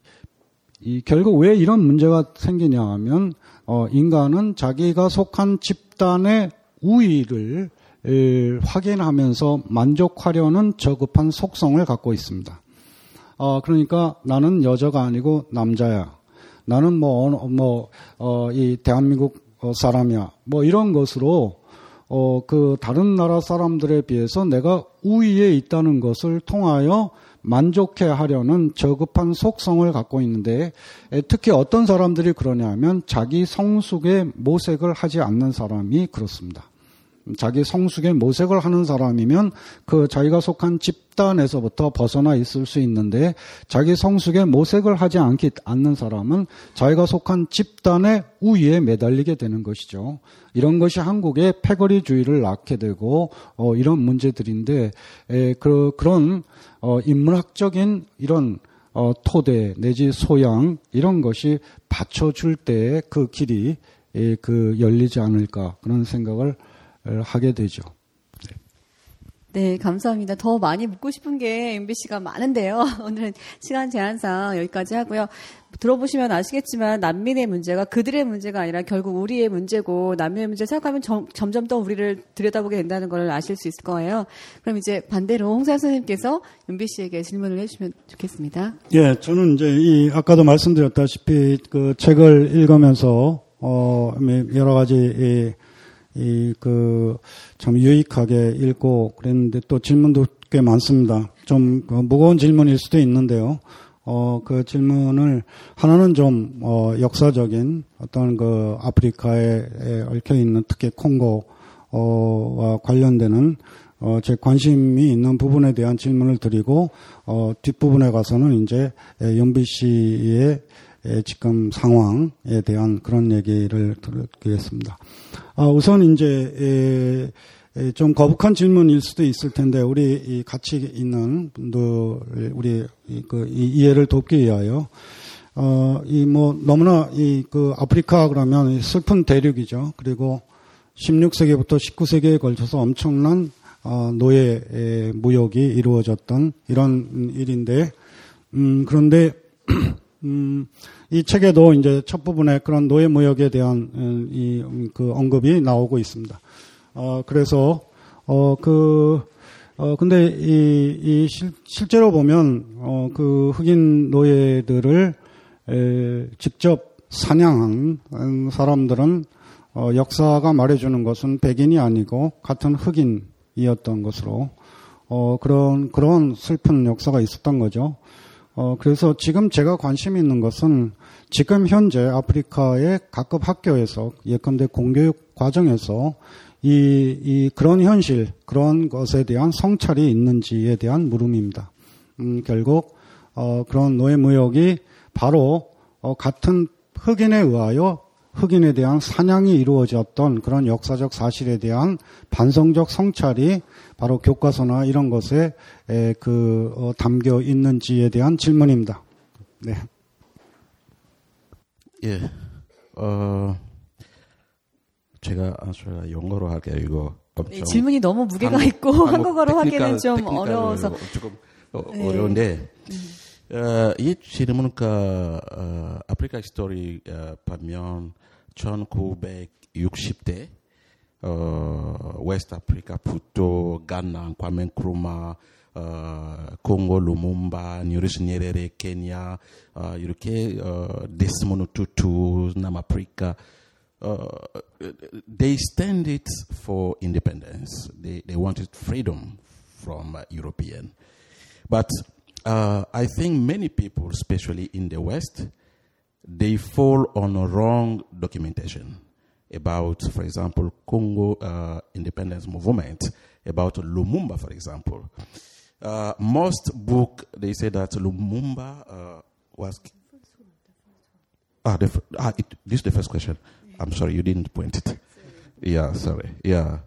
이 결국 왜 이런 문제가 생기냐 하면, 어, 인간은 자기가 속한 집단의 우위를 에, 확인하면서 만족하려는 저급한 속성을 갖고 있습니다. 어, 그러니까 나는 여자가 아니고 남자야. 나는 뭐, 뭐, 어, 이 대한민국 어, 사람이야. 뭐 이런 것으로, 어, 그 다른 나라 사람들에 비해서 내가 우위에 있다는 것을 통하여 만족해 하려는 저급한 속성을 갖고 있는데 특히 어떤 사람들이 그러냐면 자기 성숙의 모색을 하지 않는 사람이 그렇습니다. 자기 성숙의 모색을 하는 사람이면 그 자기가 속한 집단에서부터 벗어나 있을 수 있는데 자기 성숙의 모색을 하지 않기 않는 사람은 자기가 속한 집단의 우위에 매달리게 되는 것이죠. 이런 것이 한국의 패거리주의를 낳게 되고 어, 이런 문제들인데 에, 그, 그런 어, 인문학적인 이런 어, 토대 내지 소양 이런 것이 받쳐줄 때 그 길이 에, 그 열리지 않을까 그런 생각을 하게 되죠. 네, 감사합니다. 더 많이 묻고 싶은 게 MBC가 많은데요. *laughs* 오늘은 시간 제한상 여기까지 하고요. 들어보시면 아시겠지만 난민의 문제가 그들의 문제가 아니라 결국 우리의 문제고 난민의 문제 생각하면 점, 점점 더 우리를 들여다보게 된다는 걸 아실 수 있을 거예요. 그럼 이제 반대로 홍사 선생님께서 MBC에게 질문을 해주시면 좋겠습니다. 예, 저는 이제 이 아까도 말씀드렸다시피 그 책을 읽으면서 어 여러 가지 이 이 그 참 유익하게 읽고 그랬는데 또 질문도 꽤 많습니다. 좀그 무거운 질문일 수도 있는데요. 어, 그 질문을 하나는 좀 어, 역사적인 어떤 그 아프리카에 얽혀 있는 특히 콩고와 관련되는 어, 제 관심이 있는 부분에 대한 질문을 드리고 어, 뒷부분에 가서는 이제 연비 씨의 지금 상황에 대한 그런 얘기를 드리겠습니다. 아, 우선 이제 좀 거북한 질문일 수도 있을 텐데 우리 같이 있는 분들 우리 그 이해를 돕기 위하여 어, 이 뭐 너무나 이 그 아프리카 그러면 슬픈 대륙이죠. 그리고 16세기부터 19세기에 걸쳐서 엄청난 어, 노예 무역이 이루어졌던 이런 일인데 음, 그런데 *clears throat* 음, 이 책에도 이제 첫 부분에 그런 노예 무역에 대한 음, 이그 언급이 나오고 있습니다. 어, 그래서 어, 그 어, 근데 이, 이 실, 실제로 보면 어, 그 흑인 노예들을 에, 직접 사냥한 사람들은 어, 역사가 말해주는 것은 백인이 아니고 같은 흑인이었던 것으로 어, 그런, 그런 슬픈 역사가 있었던 거죠. 어, 그래서 지금 제가 관심 있는 것은 지금 현재 아프리카의 각급 학교에서 예컨대 공교육 과정에서 이, 이 그런 현실, 그런 것에 대한 성찰이 있는지에 대한 물음입니다. 음, 결국, 어, 그런 노예 무역이 바로, 어, 같은 흑인에 의하여 흑인에 대한 사냥이 이루어졌던 그런 역사적 사실에 대한 반성적 성찰이 바로 교과서나 이런 것에 에, 그 어, 담겨 있는지에 대한 질문입니다. 네. 예. 어, 제가 아, 영어로 할게요. 이거 엄청 네, 질문이 너무 무게가 한국- 있고 한국 한국어로 하기는 좀 어려워서 조금 어, 네. 어려운데 어, 이 질문은 그 어, 아프리카 history 어, 보면 1960대 어, West 아프리카부터 가나, 콰메 은크루마, 어, 콩고 루뭄바, 줄리어스 니에레레, 케냐, 어, 이렇게 어, 데스모노 투투, 남아프리카 uh, they stand it for independence. They, they wanted freedom from uh, European. But uh, I think many people, especially in the West, they fall on a wrong documentation about, for example, Congo uh, independence movement, about Lumumba, for example. Uh, most book they say that Lumumba uh, was Ah, the, ah it, this is the first question. I'm sorry, you didn't point it. Yeah, sorry. Yeah.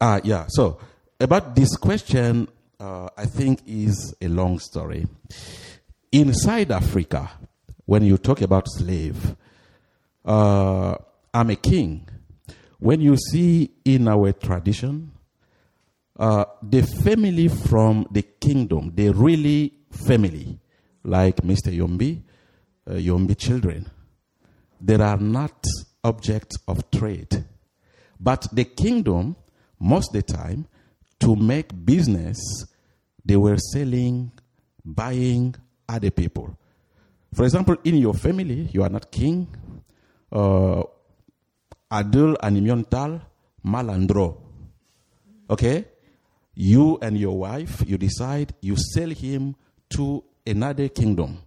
Ah, yeah. So about this question, uh, I think is a long story. Inside Africa, when you talk about slave, uh, I'm a king. When you see in our tradition, uh, the family from the kingdom, the really family, like Mr. Yombi, uh, Yombi children, they are not objects of trade. But the kingdom, most of the time, to make business, they were selling, buying other people. For example, in your family, you are not king. Uh, Adul Animiontal Malandro. Okay? You and your wife, you decide you sell him to another kingdom.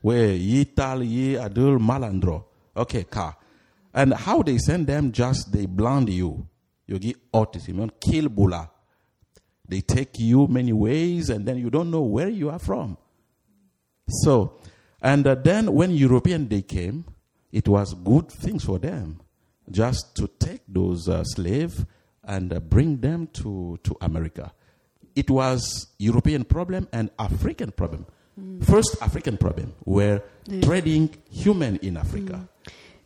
Where ye tal ye adul malandro. Okay, car. And how they send them, just they blind you. You get autism, kill bula. They take you many ways and then you don't know where you are from. So, and uh, then when European they came, it was good things for them just to take those uh, slaves and uh, bring them to, to America. It was European problem and African problem. First African problem were trading human in Africa.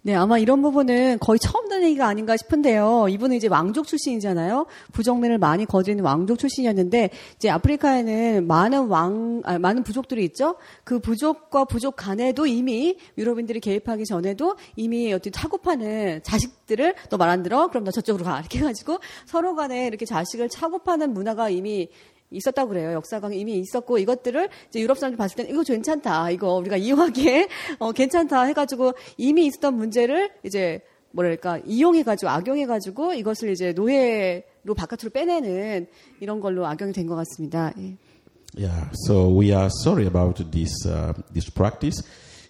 네, 아마 이런 부분은 거의 처음 듣는 얘기가 아닌가 싶은데요. 이분은 이제 왕족 출신이잖아요. 부정면을 많이 거지는 왕족 출신이었는데, 이제 아프리카에는 많은 왕, 아, 많은 부족들이 있죠. 그 부족과 부족 간에도 이미 유럽인들이 개입하기 전에도 이미 어떤 타고 파는 자식들을 너 말 안 들어? 그럼 너 저쪽으로 가. 이렇게 해가지고 서로 간에 이렇게 자식을 차고 파는 문화가 이미 있었다고 그래요. 역사가 이미 있었고 이것들을 이제 유럽 사람들 봤을 때는 이거 괜찮다. 이거 우리가 이용하기에 어, 괜찮다 해가지고 이미 있었던 문제를 이제 뭐랄까 이용해가지고 악용해가지고 이것을 이제 노예로 바깥으로 빼내는 이런 걸로 악용이 된 것 같습니다. 예. Yeah, so we are sorry about this uh, this practice.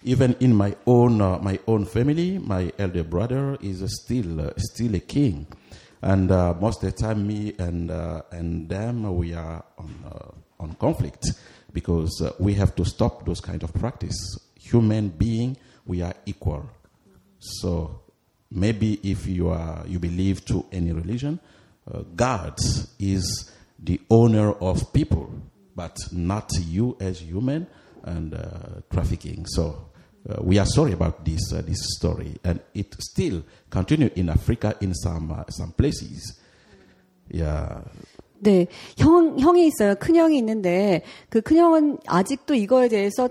Even in my own uh, my own family, my elder brother is still uh, still a king, and uh, most of the time, me and uh, and them we are on uh, on conflict because uh, we have to stop those kind of practice. Human being, we are equal. So maybe if you are you belong to any religion, uh, God is the owner of people, but not you as human and trafficking. So uh, we are sorry about this uh, this story, and it still continue in Africa in some uh, some places. Yeah, 네, 형, 형이 있어요. 큰 형이 있는데, 그큰 형은 아직도 이거에 대해서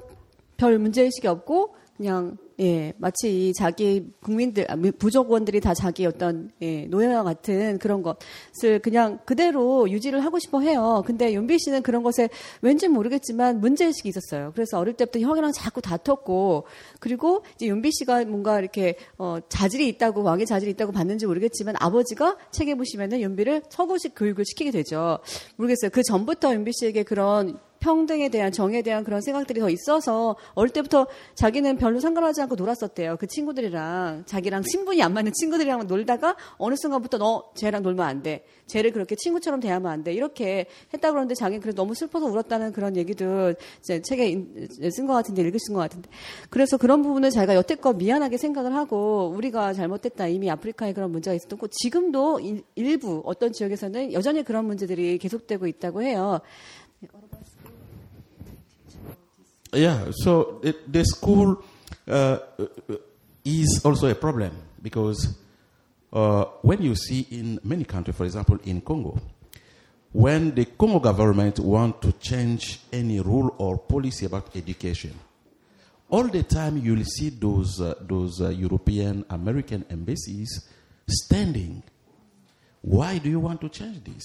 별 문제 의식이 없고, 그냥 예, 마치 자기 국민들, 아, 부족원들이 다 자기 어떤 예, 노예와 같은 그런 것을 그냥 그대로 유지를 하고 싶어 해요. 근데 윤비 씨는 그런 것에 왠지 모르겠지만 문제의식이 있었어요. 그래서 어릴 때부터 형이랑 자꾸 다퉜고, 그리고 이제 윤비 씨가 뭔가 이렇게 어, 자질이 있다고, 왕의 자질이 있다고 봤는지 모르겠지만 아버지가 책에 보시면은 윤비를 서구식 교육을 시키게 되죠. 모르겠어요. 그 전부터 윤비 씨에게 그런 평등에 대한 정에 대한 그런 생각들이 더 있어서 어릴 때부터 자기는 별로 상관하지 않고 놀았었대요. 그 친구들이랑 자기랑 신분이 안 맞는 친구들이랑 놀다가 어느 순간부터 너 쟤랑 놀면 안 돼. 쟤를 그렇게 친구처럼 대하면 안 돼. 이렇게 했다 그러는데 자기는 그래서 너무 슬퍼서 울었다는 그런 얘기도 이제 책에 쓴 것 같은데 읽으신 것 같은데 그래서 그런 부분을 자기가 여태껏 미안하게 생각을 하고 우리가 잘못됐다 이미 아프리카에 그런 문제가 있었던 거 지금도 일부 어떤 지역에서는 여전히 그런 문제들이 계속되고 있다고 해요. Yeah, so it, the school uh, is also a problem because uh, when you see in many countries, for example, in Congo, when the Congo government want to change any rule or policy about education, all the time you'll see those uh, those uh, European American embassies standing. Why do you want to change this?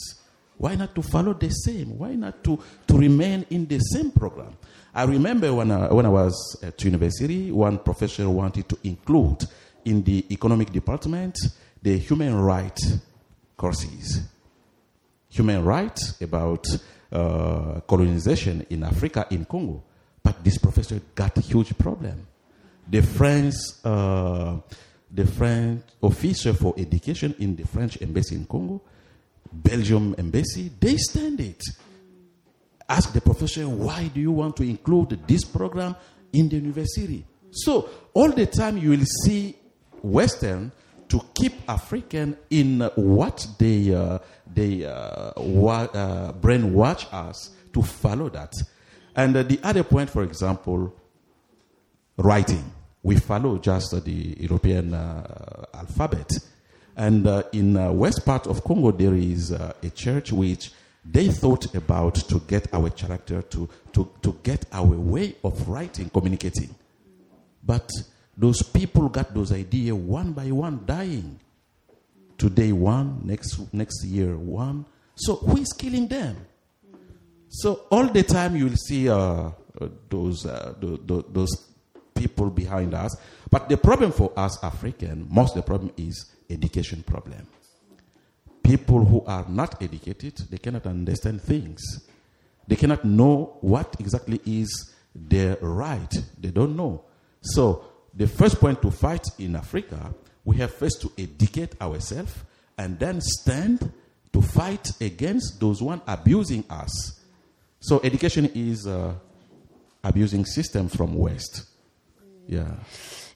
Why not to follow the same? Why not to, to remain in the same program? I remember when I, when I was at university, one professor wanted to include in the economic department the human rights courses. Human rights about uh, colonization in Africa, in Congo. But this professor got a huge problem. The French, uh, the French officer for education in the French embassy in Congo, Belgium embassy, they stand it ask the professor, why do you want to include this program in the university? So, all the time you will see Western to keep African in what they, uh, they uh, wa- uh, brainwash us to follow that. And uh, the other point, for example, writing. We follow just the European uh, alphabet. And uh, in west part of Congo, there is a church which they thought about to get our character, to, to, to get our way of writing, communicating. But those people got those ideas one by one dying. Today one, next, next year one. So who is killing them? So all the time you'll see uh, those, uh, those, those people behind us. But the problem for us African, most of the problem is education problem people who are not educated, they cannot understand things. They cannot know what exactly is their right. They don't know. So, the first point to fight in Africa, we have first to educate ourselves and then stand to fight against those one abusing us. So, education is uh, abusing system from West. Yeah.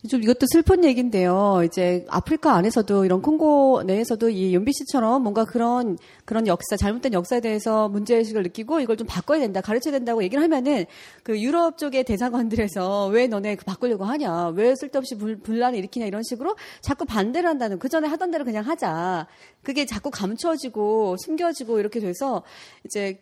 좀 이것도 슬픈 얘기인데요. 이제 아프리카 안에서도 이런 콩고 내에서도 이 윤비 씨처럼 뭔가 그런 그런 역사 잘못된 역사에 대해서 문제 의식을 느끼고 이걸 좀 바꿔야 된다, 가르쳐야 된다고 얘기를 하면은 그 유럽 쪽의 대사관들에서 왜 너네 그 바꾸려고 하냐, 왜 쓸데없이 불, 분란을 일으키냐 이런 식으로 자꾸 반대를 한다는 그 전에 하던 대로 그냥 하자. 그게 자꾸 감춰지고 숨겨지고 이렇게 돼서 이제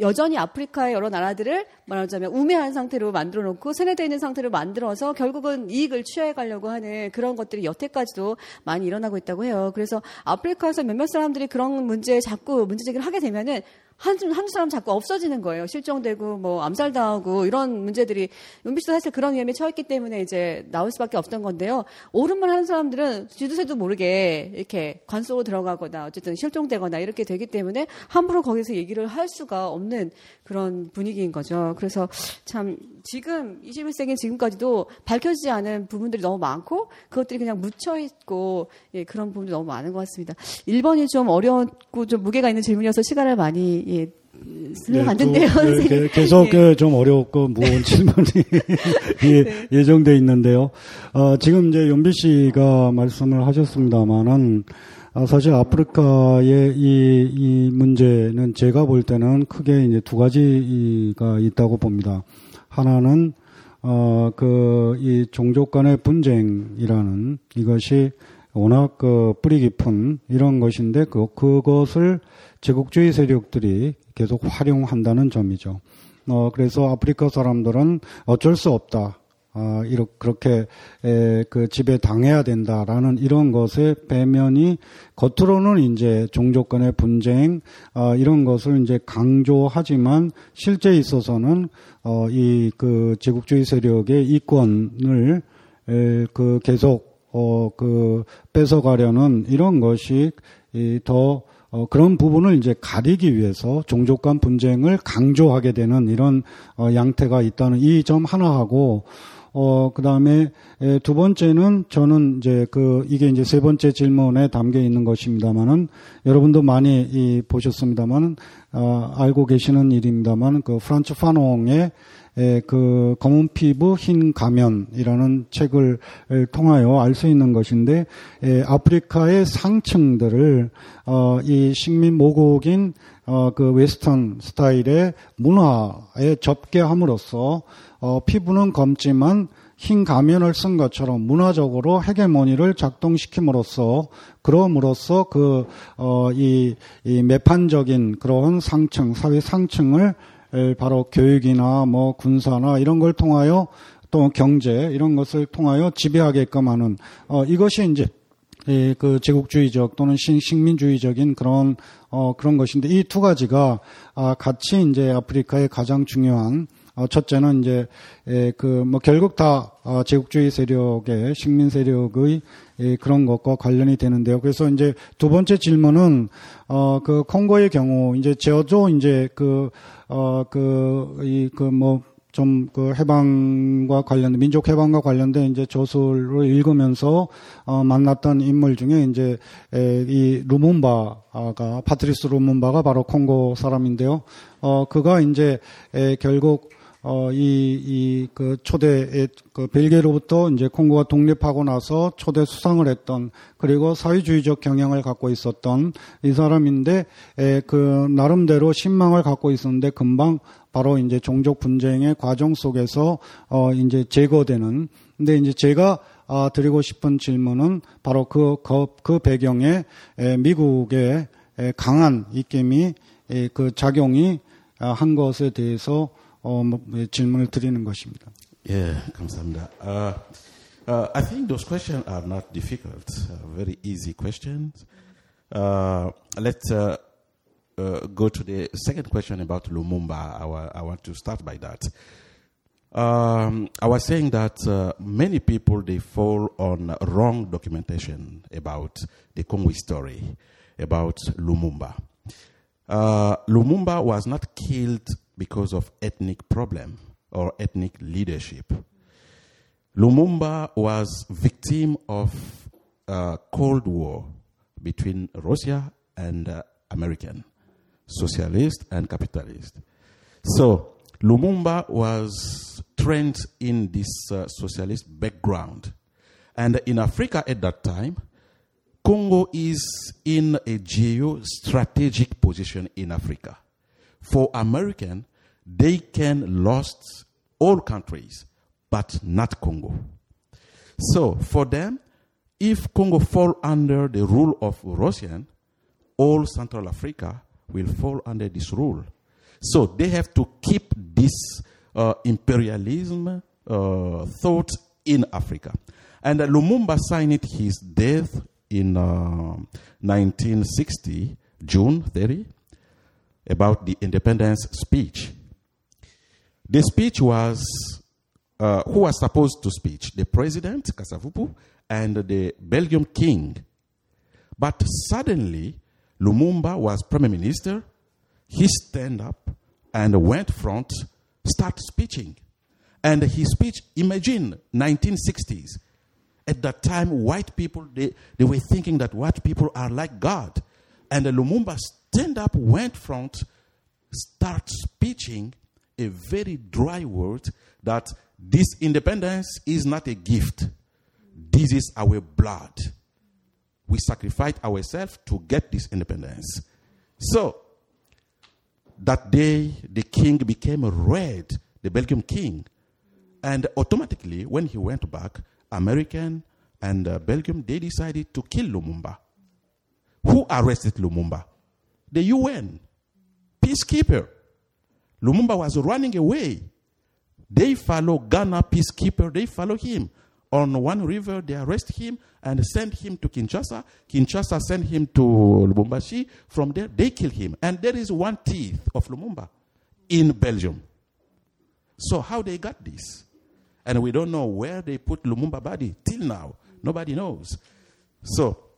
여전히 아프리카의 여러 나라들을 말하자면 우매한 상태로 만들어 놓고 세뇌되어 있는 상태로 만들어서 결국은 이익을 취해 가려고 하는 그런 것들이 여태까지도 많이 일어나고 있다고 해요. 그래서 아프리카에서 몇몇 사람들이 그런 문제에 자꾸 문제 제기를 하게 되면은 한, 한두 사람 자꾸 없어지는 거예요. 실종되고 뭐 암살당하고 이런 문제들이 윤비 씨도 사실 그런 위험에 처했기 때문에 이제 나올 수밖에 없던 건데요. 옳은 말 하는 사람들은 지도새도 모르게 이렇게 관 속으로 들어가거나 어쨌든 실종되거나 이렇게 되기 때문에 함부로 거기서 얘기를 할 수가 없는 그런 분위기인 거죠. 그래서 참 지금 21세기 지금까지도 밝혀지지 않은 부분들이 너무 많고 그것들이 그냥 묻혀 있고 예, 그런 부분이 너무 많은 것 같습니다. 1번이 좀 어려웠고 좀 무게가 있는 질문이어서 시간을 많이 예, 슬려갔는데요. 네, 네, 계속 네. 좀 어렵고 무거운 질문이 *laughs* 네. 예 정돼 있는데요. 어, 지금 이제 연비 씨가 말씀을 하셨습니다만은 아, 사실 아프리카의 이, 이 문제는 제가 볼 때는 크게 이제 두 가지가 있다고 봅니다. 하나는 어, 그, 이 종족 간의 분쟁이라는 이것이 워낙 그 뿌리 깊은 이런 것인데 그, 그것을 제국주의 세력들이 계속 활용한다는 점이죠. 어, 그래서 아프리카 사람들은 어쩔 수 없다. 어, 이렇게 그렇게 에, 그 집에 당해야 된다라는 이런 것의 배면이 겉으로는 이제 종족 간의 분쟁 어, 이런 것을 이제 강조하지만 실제 있어서는 어, 이 그 제국주의 세력의 이권을 에, 그 계속 어, 그 뺏어가려는 이런 것이 더 어, 그런 부분을 이제 가리기 위해서 종족 간 분쟁을 강조하게 되는 이런 어, 양태가 있다는 이 점 하나하고 어, 그 다음에 두 번째는 저는 이제 그 이게 이제 세 번째 질문에 담겨 있는 것입니다만은 여러분도 많이 이 보셨습니다만은 어, 알고 계시는 일입니다만 그 프란츠 파농의 에, 그 검은 피부 흰 가면이라는 책을 통하여 알 수 있는 것인데 에, 아프리카의 상층들을 어, 이 식민 모국인 어, 그 웨스턴 스타일의 문화에 접게 함으로써 어, 피부는 검지만 흰 가면을 쓴 것처럼 문화적으로 헤게모니를 작동시킴으로써 그럼으로써 그 어, 이, 이 매판적인 그런 상층 사회 상층을 바로 교육이나 뭐 군사나 이런 걸 통하여 또 경제 이런 것을 통하여 지배하게끔 하는 어, 이것이 이제 이, 그 제국주의적 또는 식민주의적인 그런 어, 그런 것인데 이 두 가지가 아, 같이 이제 아프리카의 가장 중요한 어, 첫째는 이제 그뭐 결국 다 어, 제국주의 세력의 식민 세력의 그런 것과 관련이 되는데요. 그래서 이제 두 번째 질문은 어 그 콩고의 경우 이제 저도 이제 그 어, 그, 이, 그, 뭐, 좀, 그, 해방과 관련된, 민족 해방과 관련된 이제 저술을 읽으면서, 어, 만났던 인물 중에 이제, 에, 이 루문바가, 파트리스 루문바가 바로 콩고 사람인데요. 어, 그가 이제, 에, 결국, 어, 이, 이, 그 초대, 그 벨기에로부터 이제 콩고가 독립하고 나서 초대 수상을 했던, 그리고 사회주의적 경향을 갖고 있었던 이 사람인데, 에, 그, 나름대로 신망을 갖고 있었는데, 금방 바로 이제 종족 분쟁의 과정 속에서, 어, 이제 제거되는, 근데 이제 제가 아, 드리고 싶은 질문은 바로 그, 그, 그 배경에 에, 미국의 에, 강한 입김이 에, 그 작용이 아, 한 것에 대해서 어, 뭐, 질문을 드리는 것입니다. 예, 감사합니다. Uh, uh, I think those questions are not difficult, uh, very easy questions. Uh, let's uh, uh, go to the second question about Lumumba. I, want to start by that. Um, I was saying that uh, many people they fall on wrong documentation about the Congo story about Lumumba. Uh, Lumumba was not killed because of ethnic problem or ethnic leadership. Lumumba was victim of a Cold War between Russia and uh, American, socialist and capitalist. So Lumumba was trained in this uh, socialist background. And in Africa at that time, Congo is in a geostrategic position in Africa. For American, they can lost all countries, but not Congo. So for them, if Congo fall under the rule of Russian, all Central Africa will fall under this rule. So they have to keep this uh, imperialism uh, thought in Africa. And uh, Lumumba signed his death in 1960, uh, June 30, about the independence speech. The speech was uh, who was supposed to speak? The president, Kasavubu, and the Belgium king. But suddenly, Lumumba was prime minister. He stand up and went front, start speaking. And his speech, imagine 1960s. At that time, white people, they, they were thinking that white people are like God. And Lumumba stand up, went front, start speaking, a very dry word that this independence is not a gift. This is our blood. We sacrificed ourselves to get this independence. So, that day, the king became red, the Belgian king. And automatically, when he went back, American and uh, Belgium, they decided to kill Lumumba. Who arrested Lumumba? The UN, peacekeeper. Lumumba was running away. They follow Ghana peacekeeper, they follow him. On one river, they arrest him and send him to Kinshasa. Kinshasa send him to Lubumbashi. From there, they kill him. And there is one teeth of Lumumba in Belgium. So how they got this? And we don't know where they put Lumumba body till now. Nobody knows. So 아,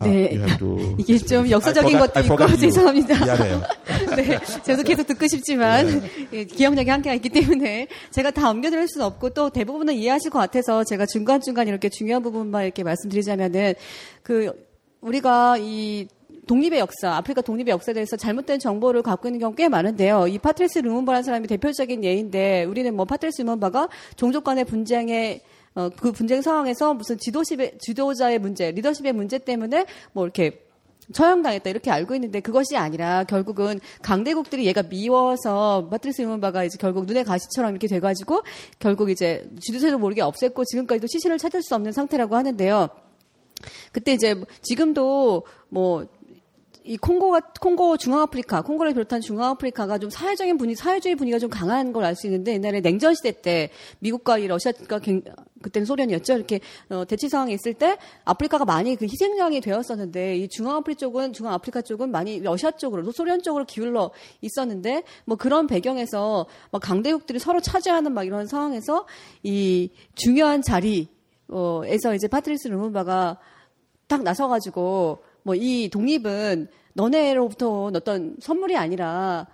네. you have to 이게 좀. 역사적인 것도 있고. 죄송합니다. 미안해요. *laughs* 네, 저도 계속 듣고 싶지만 예, 기억력이 한계가 있기 때문에 제가 다 옮겨드릴 수는 없고 또 대부분은 이해하실 것 같아서 제가 중간 중간 이렇게 중요한 부분만 이렇게 말씀드리자면은 그 우리가 이 독립의 역사, 아프리카 독립의 역사에 대해서 잘못된 정보를 갖고 있는 경우 꽤 많은데요. 이 파트리스 루문바라는 사람이 대표적인 예인데 우리는 뭐 파트리스 루문바가 종족 간의 분쟁에 어, 그 분쟁 상황에서 무슨 지도십의, 지도자의 문제, 리더십의 문제 때문에 뭐 이렇게 처형당했다 이렇게 알고 있는데 그것이 아니라 결국은 강대국들이 얘가 미워서 파트리스 루문바가 이제 결국 눈의 가시처럼 이렇게 돼가지고 결국 이제 쥐도 새도 모르게 없앴고 지금까지도 시신을 찾을 수 없는 상태라고 하는데요. 그때 이제 지금도 뭐 이 콩고가 콩고 중앙아프리카, 콩고를 비롯한 중앙아프리카가 좀 사회적인 분위, 사회주의 분위기가 좀 강한 걸 알 수 있는데 옛날에 냉전 시대 때 미국과 이 러시아가 굉- 그때는 소련이었죠. 이렇게 어, 대치 상황이 있을 때 아프리카가 많이 그 희생양이 되었었는데 이 중앙아프리카 쪽은 중앙아프리카 쪽은 많이 러시아 쪽으로 소련 쪽으로 기울러 있었는데 뭐 그런 배경에서 막 강대국들이 서로 차지하는 막 이런 상황에서 이 중요한 자리에서 이제 파트리스 루문바가 딱 나서가지고 뭐 이 독립은 너네로부터 온 어떤 선물이 아니라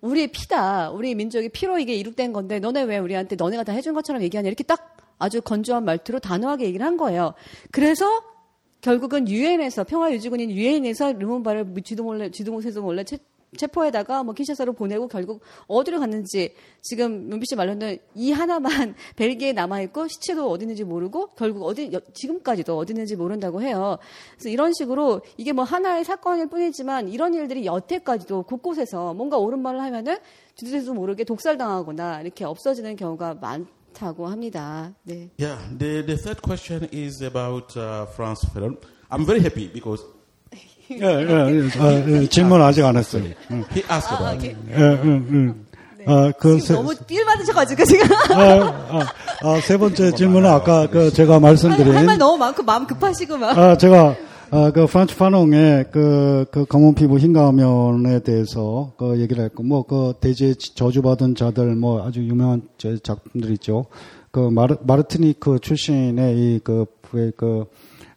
우리의 피다. 우리 민족의 피로 이게 이룩된 건데 너네 왜 우리한테 너네가 다 해준 것처럼 얘기하냐 이렇게 딱 아주 건조한 말투로 단호하게 얘기를 한 거예요. 그래서 결국은 유엔에서 평화유지군인 유엔에서 르몬바를 쥐도 못해서 몰래 채, 체포에다가 뭐 키샤사로 보내고 결국 어디로 갔는지 지금 문비 씨 말로는 이 하나만 *laughs* 벨기에 남아 있고 시체도 어디 있는지 모르고 결국 어디 여- 지금까지도 어디 있는지 모른다고 해요. 그래서 이런 식으로 이게 뭐 하나의 사건일 뿐이지만 이런 일들이 여태까지도 곳곳에서 뭔가 옳은 말을 하면은 주제도 모르게 독살당하거나 이렇게 없어지는 경우가 많 다고 합니다. 네. Yeah, the, the third question is about uh, France Fanon. I'm very happy because *laughs* 예, 예, 예. 아, 예, 질문 아직 안 했어요. 응. he asked about it. 예, 응, 응. 아, 그, 세, 너무 삘 받으셔가지고 지금 아, 아, 아, 세 번째 질문은 아까 그 제가 말씀드린. 할 말 너무 많고 마음 급하시고 막. 아, 제가, 아, 그, 프란츠 파농의 그, 그, 검은 피부 흰 가면에 대해서 그 얘기를 했고, 뭐, 그, 대지에 저주받은 자들, 뭐, 아주 유명한 제 작품들 있죠. 그, 마르, 마르티니크 출신의 이, 그, 그, 그,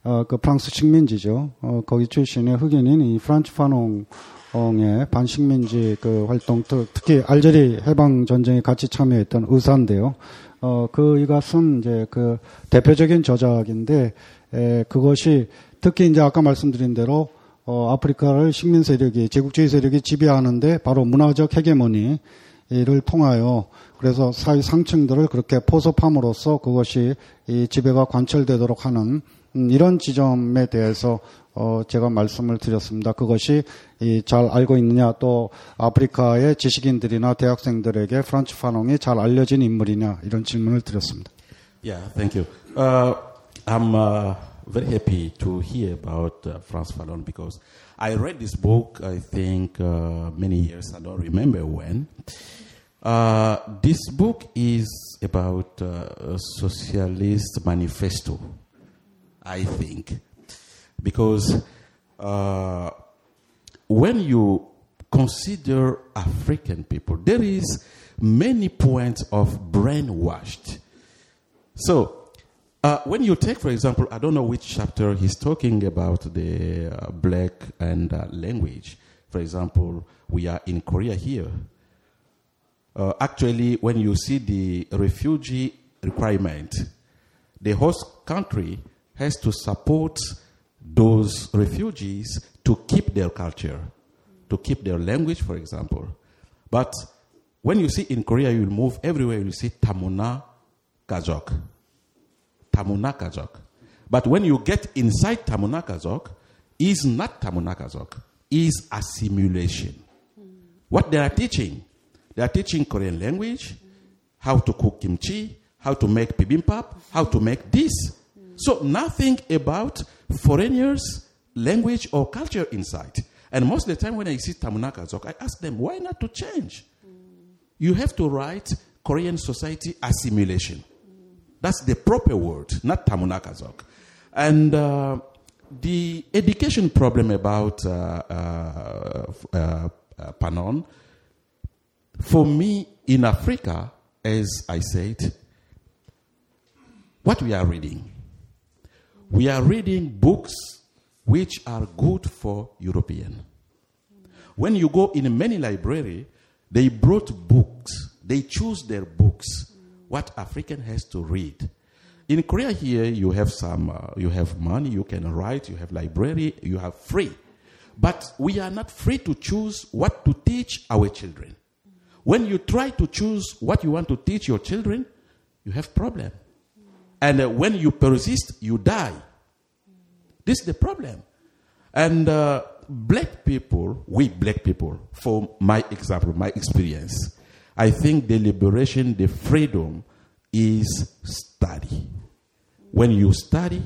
어, 그 프랑스 식민지죠. 어, 거기 출신의 흑인인 이 프란츠 파농의 반식민지 그 활동, 특- 특히 알제리 해방 전쟁에 같이 참여했던 의사인데요. 어, 그 이것은 이제 그 대표적인 저작인데, 에, 그것이 특히 이제 아까 말씀드린 대로 어, 아프리카를 식민 세력이 제국주의 세력이 지배하는데 바로 문화적 헤게모니를 통하여 그래서 사회 상층들을 그렇게 포섭함으로써 그것이 이 지배가 관철되도록 하는 음, 이런 지점에 대해서 어, 제가 말씀을 드렸습니다. 그것이 이 잘 알고 있느냐 또 아프리카의 지식인들이나 대학생들에게 프란츠 파농이 잘 알려진 인물이냐 이런 질문을 드렸습니다. Yeah, thank you. Uh, I'm uh, very happy to hear about uh, Franz Fanon because I read this book, I think, uh, many years, I don't remember when. Uh, this book is about uh, a socialist manifesto, I think, because uh, when you consider African people, there is many points of brainwashed. So, uh, when you take, for example, I don't know which chapter he's talking about the uh, black and uh, language. For example, we are in Korea here. Uh, actually, when you see the refugee requirement, the host country has to support those refugees to keep their culture, to keep their language, for example. But when you see in Korea, you will move everywhere, you will see Tamuna Kazok. Tamuna Kazok. But when you get inside Tamuna Kazok, is not Tamuna Kazok, is assimilation. What they are teaching, they are teaching Korean language, how to cook kimchi, how to make bibimbap, how to make this. So nothing about foreigners' language or culture inside. And most of the time when I see Tamunaka Zok, I ask them, why not to change? You have to write Korean society assimilation. That's the proper word, not tamunakazok. And uh, the education problem about uh, uh, uh, uh, Panon, for me in Africa, as I said, what we are reading, we are reading books which are good for European. When you go in many library, they brought books. They choose their books. What African has to read. In Korea here, you have some, uh, you have money, you can write, you have library, you have free. But we are not free to choose what to teach our children. When you try to choose what you want to teach your children, you have problem. And uh, when you persist, you die. This is the problem. And uh, black people, we black people, for my example, my experience, I think the liberation, the freedom is study. When you study,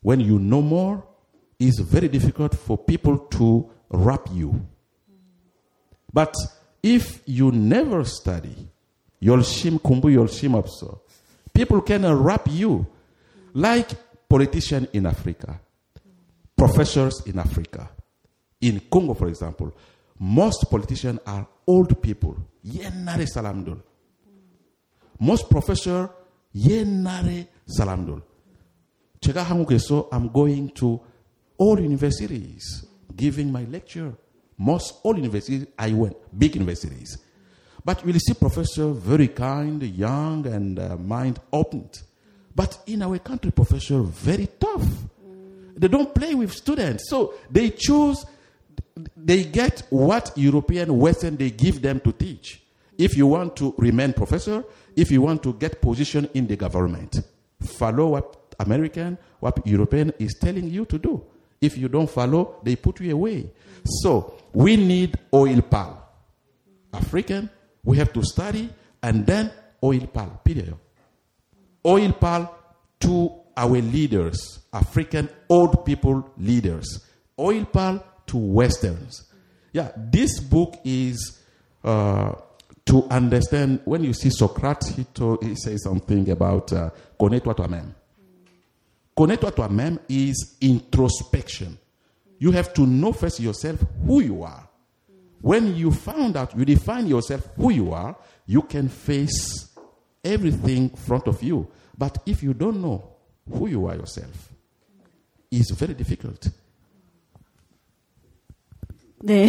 when you know more, it's very difficult for people to wrap you. But if you never study, yolshim kumbu yolshim apso, People can wrap you like politicians in Africa, professors in Africa. In Congo, for example, most politicians are old people. Yenare salamdul. Most professor yenare salamdul. Chega hangu I'm going to all universities giving my lecture. Most all universities I went, big universities. But we'll see professor very kind, young, and uh, mind opened. But in our country, professor very tough. They don't play with students, so they choose. They get what European Western they give them to teach. If you want to remain professor, if you want to get position in the government, follow what American, what European is telling you to do. If you don't follow, they put you away. So we need oil palm. African, we have to study and then oil palm. Period. Oil palm to our leaders, African old people leaders. Oil palm to Westerns. Yeah, this book is uh, to understand when you see Socrates, he, he says something about connais-toi toi-même. Connais-toi toi-même is introspection. You have to know first yourself who you are. When you found out, you define yourself who you are, you can face everything in front of you. But if you don't know who you are yourself, it's very difficult. 네.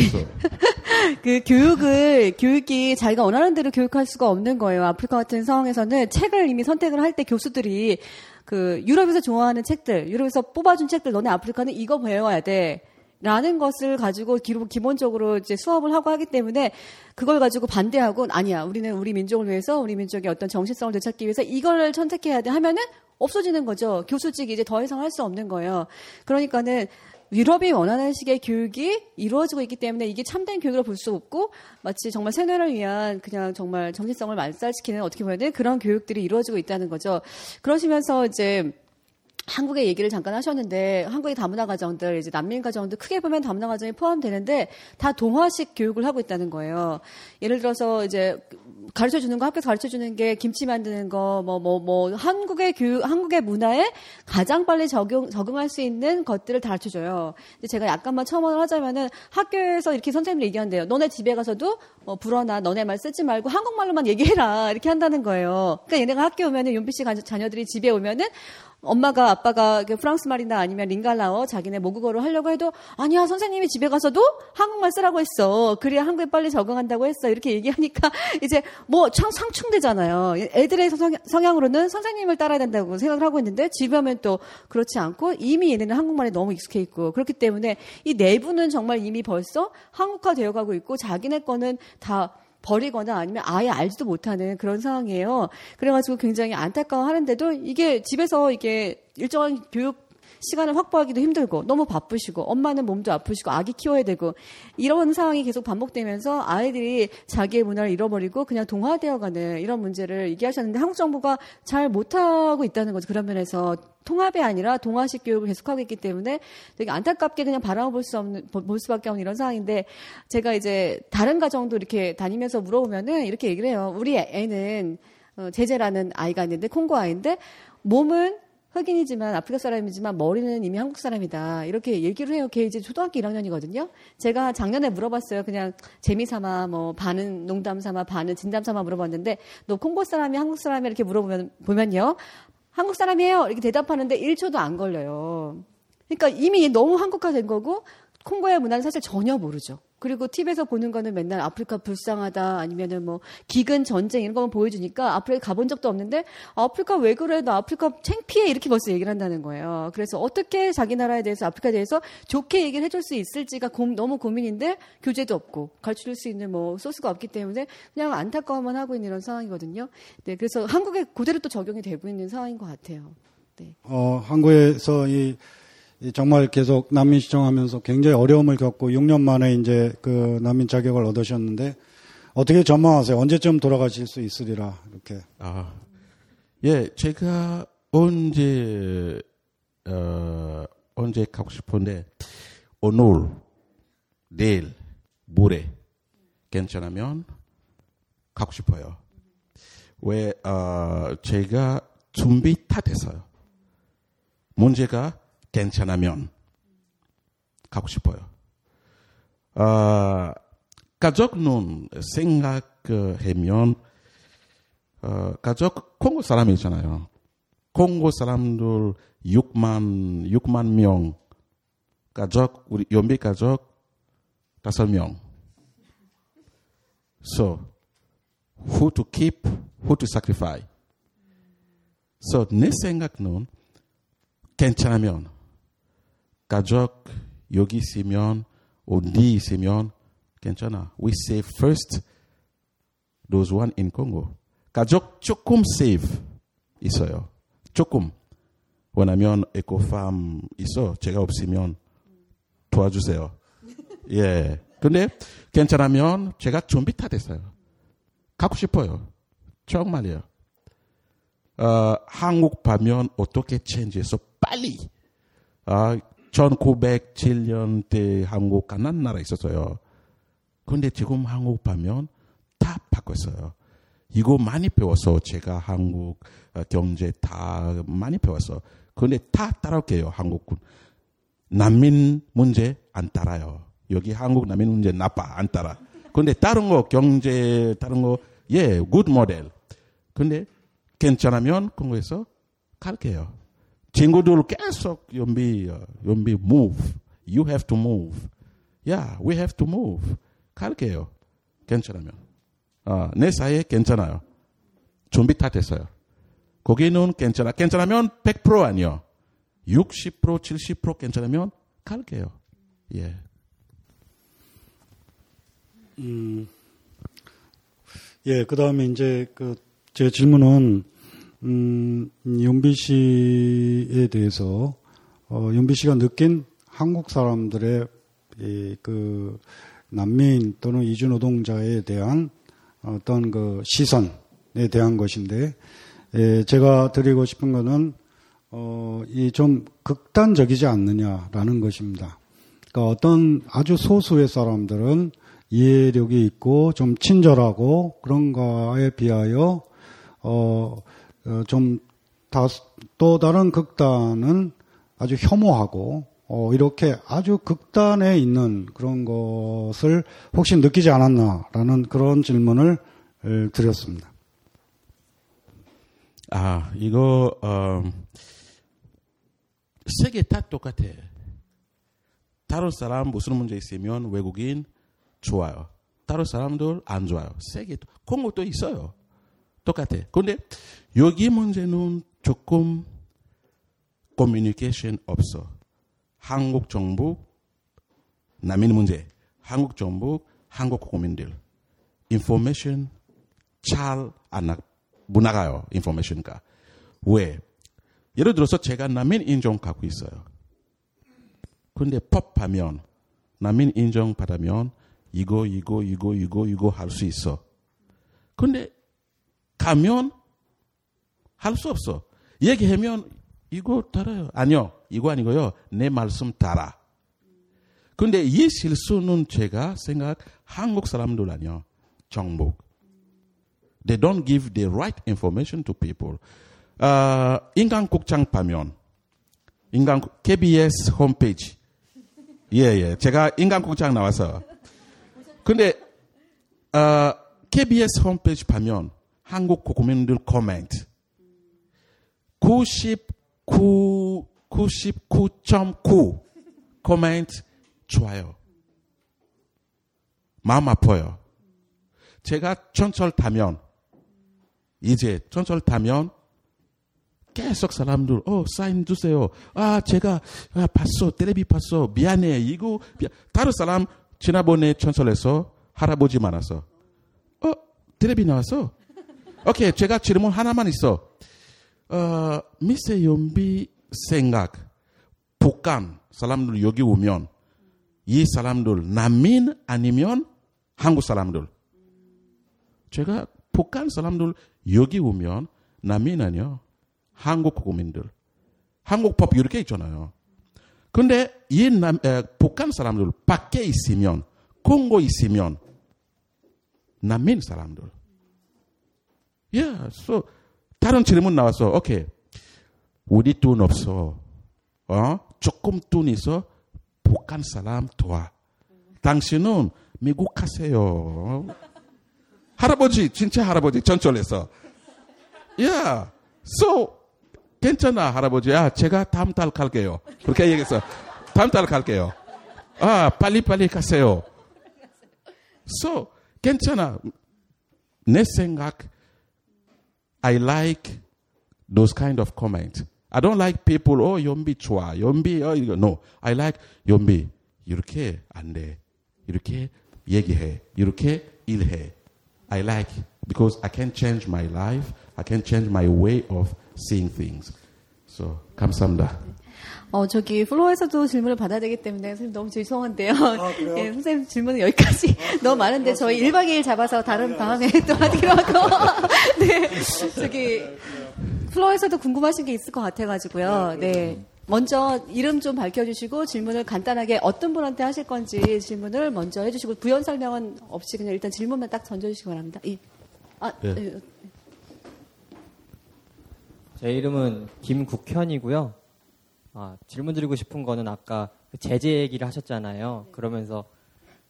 그 교육을 교육이 자기가 원하는 대로 교육할 수가 없는 거예요. 아프리카 같은 상황에서는 책을 이미 선택을 할 때 교수들이 그 유럽에서 좋아하는 책들, 유럽에서 뽑아준 책들, 너네 아프리카는 이거 배워야 돼. 라는 것을 가지고 기본적으로 이제 수업을 하고 하기 때문에 그걸 가지고 반대하고 아니야. 우리는 우리 민족을 위해서 우리 민족의 어떤 정체성을 되찾기 위해서 이걸 선택해야 돼 하면은 없어지는 거죠. 교수직이 이제 더 이상 할 수 없는 거예요. 그러니까는 유럽이 원하는 식의 교육이 이루어지고 있기 때문에 이게 참된 교육으로 볼 수 없고 마치 정말 세뇌를 위한 그냥 정말 정체성을 말살시키는 어떻게 보면 그런 교육들이 이루어지고 있다는 거죠. 그러시면서 이제 한국의 얘기를 잠깐 하셨는데 한국의 다문화 가정들 이제 난민 가정들 크게 보면 다문화 가정이 포함되는데 다 동화식 교육을 하고 있다는 거예요. 예를 들어서 이제 가르쳐 주는 거 학교에서 가르쳐 주는 게 김치 만드는 거 뭐 뭐뭐 한국의 교육 한국의 문화에 가장 빨리 적용 적응할 수 있는 것들을 다 가르쳐 줘요. 제가 약간만 첨언을 하자면은 학교에서 이렇게 선생님이 얘기한대요. 너네 집에 가서도 어, 불어나 너네 말 쓰지 말고 한국말로만 얘기해라 이렇게 한다는 거예요. 그러니까 얘네가 학교 오면은 윤비 씨 가- 자녀들이 집에 오면은 엄마가 아빠가 그 프랑스 말이나 아니면 링갈라어 자기네 모국어로 하려고 해도 아니야 선생님이 집에 가서도 한국말 쓰라고 했어. 그래야 한국에 빨리 적응한다고 했어. 이렇게 얘기하니까 *laughs* 이제 뭐참 상충되잖아요. 애들의 성- 성향 으로는 선생님을 따라야 된다고 생각을 하고 있는데 집에 오면 또 그렇지 않고 이미 얘네는 한국말에 너무 익숙해 있고 그렇기 때문에 이 내부는 정말 이미 벌써 한국화 되어 가고 있고 자기네 거는 다 버리거나 아니면 아예 알지도 못하는 그런 상황이에요. 그래가지고 굉장히 안타까워 하는데도 이게 집에서 이게 일정한 교육 시간을 확보하기도 힘들고 너무 바쁘시고 엄마는 몸도 아프시고 아기 키워야 되고 이런 상황이 계속 반복되면서 아이들이 자기의 문화를 잃어버리고 그냥 동화되어가는 이런 문제를 얘기하셨는데 한국 정부가 잘 못하고 있다는 거죠 그런 면에서 통합이 아니라 동아식 교육을 계속하고 있기 때문에 되게 안타깝게 그냥 바라볼 수 없는 볼 수밖에 없는 이런 상황인데 제가 이제 다른 가정도 이렇게 다니면서 물어보면은 이렇게 얘기를 해요. 우리 애는 어, 제재라는 아이가 있는데 콩고 아이인데 몸은 흑인이지만 아프리카 사람이지만 머리는 이미 한국 사람이다. 이렇게 얘기를 해요. 걔 이제 초등학교 1학년이거든요. 제가 작년에 물어봤어요. 그냥 재미삼아 뭐 반은 농담 삼아 반은 진담 삼아 물어봤는데 너 콩고 사람이 한국 사람이 이렇게 물어보면 보면요. 한국 사람이에요. 이렇게 대답하는데 1초도 안 걸려요. 그러니까 이미 너무 한국화 된 거고 콩고의 문화는 사실 전혀 모르죠. 그리고 TV에서 보는 거는 맨날 아프리카 불쌍하다 아니면은 뭐 기근 전쟁 이런 거만 보여주니까 아프리카 가본 적도 없는데 아프리카 왜 그래 나 아프리카 창피해 이렇게 벌써 얘기를 한다는 거예요. 그래서 어떻게 자기 나라에 대해서 아프리카에 대해서 좋게 얘기를 해줄 수 있을지가 고, 너무 고민인데 교재도 없고 가르칠 수 있는 뭐 소스가 없기 때문에 그냥 안타까워만 하고 있는 이런 상황이거든요. 네, 그래서 한국에 그대로 또 적용이 되고 있는 상황인 것 같아요. 네. 어, 한국에서 이 정말 계속 난민 시청하면서 굉장히 어려움을 겪고 6년 만에 이제 그 난민 자격을 얻으셨는데 어떻게 전망하세요? 언제쯤 돌아가실 수 있으리라 이렇게? 아, 예, 제가 언제 어, 언제 가고 싶은데 오늘, 내일, 모레 괜찮으면 가고 싶어요. 왜 어, 제가 준비 다 됐어요. 문제가 괜찮으면 가고 싶어요. 어, 가족 눈 생각하면 어, 가족 콩고 사람이잖아요. 콩고 사람들 6만 6만 명 가족 우리 연비 가족 5명. So who to keep, who to sacrifice. So 내 생각은 괜찮으면 가족 여기 있으면 어디 있으면 괜찮아. We save first those one in Congo. 가족 조금 save 있어요. 조금. 왜냐면 에코팜 있어. 제가 없으면 도와주세요. *laughs* 예. 근데 괜찮으면 제가 준비 다 됐어요. 가고 싶어요. 정말이요. 어, 한국 가면 어떻게 체인지해서 빨리 아, 1907년 때 한국 가난 나라 있었어요. 근데 지금 한국 가면 다 바꿨어요. 이거 많이 배워서 제가 한국 어, 경제 다 많이 배웠어. 근데 다 따라올게요, 한국군. 난민 문제 안 따라요. 여기 한국 난민 문제 나빠, 안 따라. 근데 다른 거, 경제, 다른 거, 예, good model. 근데 괜찮으면 그거에서 갈게요. 친구들 계속 욤비, 욤비 move. You have to move. Yeah, we have to move. 갈게요. 괜찮으면. 어, 내 생각에 괜찮아요. 준비 다 됐어요. 거기는 괜찮아. 괜찮으면 100% 아니요. 60% 70% 괜찮으면 갈게요. 예. 음, 예, 그 다음에 이제 그, 제 질문은 음, 윤비 씨에 대해서 어, 윤비 씨가 느낀 한국 사람들의 이, 그 난민 또는 이주 노동자에 대한 어떤 그 시선에 대한 것인데 예, 제가 드리고 싶은 것은 어, 이 좀 극단적이지 않느냐라는 것입니다. 그러니까 어떤 아주 소수의 사람들은 이해력이 있고 좀 친절하고 그런 거에 비하여 어, 어, 좀또 다른 극단은 아주 혐오하고 어, 이렇게 아주 극단에 있는 그런 것을 혹시 느끼지 않았나라는 그런 질문을 드렸습니다. 아 이거 어, 세계 다 똑같아. 다른 사람 무슨 문제 있으면 외국인 좋아요. 다른 사람들 안 좋아요. 세계 콩고도 있어요. 똑같아. 근데 여기 문제는 조금 커뮤니케이션 없어. 한국 정부 난민 문제, 한국 정부, 한국 국민들 인포메이션 잘안 나가요. 인포메이션가 왜? 예를 들어서 제가 난민 인정 갖고 있어요. 근데 법하면 난민 인정 받으면 이거 이거 이거 이거 이거 할 수 있어. 근데 가면 할 수 없어. 얘기하면 이거 따라요. 아니요. 이거 아니고요. 내 말씀 따라. 근데 이 실수는 제가 생각 한국 사람들 아니요. 정복. They don't give the right information to people. 어, 인간국장 파면 인간 KBS 홈페이지. 예, 예. 제가 인간국장 나와서. 근데 어, KBS 홈페이지 파면 한국 국민들 코멘트 99 99.9 코멘트 좋아요. 마음 아파요. 제가 전철 타면 이제 전철 타면 계속 사람들 어 사인 주세요. 아 제가 아, 봤어 텔레비 봤어 미안해 이거 미안. 다른 사람 지난번에 전철에서 할아버지 많아서 어 텔레비 나왔어. 오케이 제가 질문 하나만 있어. 어 미세 연비 생각 북한 사람들 여기 오면 이 사람들 난민 아니면 한국 사람들. 제가 북한 사람들 여기 오면 난민 아니요. 한국 국민들. 한국 법 이렇게 있잖아요. 근데 이 남, 에, 북한 사람들 밖에 있으면, 콩고 있으면, 난민 사람들. 예, yeah, so, 다른 질문 나왔어. 오케이. 우리 돈 없어. 어? 조금 돈 있어. 북한 사람 도와. 당신은 미국 가세요. 할아버지, 진짜 할아버지, 전철에서. 야, yeah. so, 괜찮아, 할아버지. 아, 제가 다음 달 갈게요. 그렇게 얘기했어. 다음 달 갈게요. 아, 빨리빨리 가세요. So, 괜찮아. 내 생각, I like those kind of comments. I don't like people, oh, 연비 좋아. 연비, 어, 이거. No. I like 연비. 이렇게 안 돼. 이렇게 얘기해. 이렇게 일해. I like because I can change my life. I can change my way of seeing things. So, 감사합니다. 어, 저기, 플로어에서도 질문을 받아야 되기 때문에 선생님 너무 죄송한데요. 아, *laughs* 예, 선생님 질문은 여기까지 아, *laughs* 너무 많은데 저희 1박 2일 잡아서 다른 다음에 또 하기로 하고. *laughs* 네. 저기, 플로어에서도 궁금하신 게 있을 것 같아가지고요. 네. 먼저 이름 좀 밝혀주시고 질문을 간단하게 어떤 분한테 하실 건지 질문을 먼저 해주시고 부연 설명은 없이 그냥 일단 질문만 딱 던져주시기 바랍니다. 이, 아, 네. 네. 제 이름은 김국현이고요. 아, 질문 드리고 싶은 거는 아까 그 제재 얘기를 하셨잖아요. 그러면서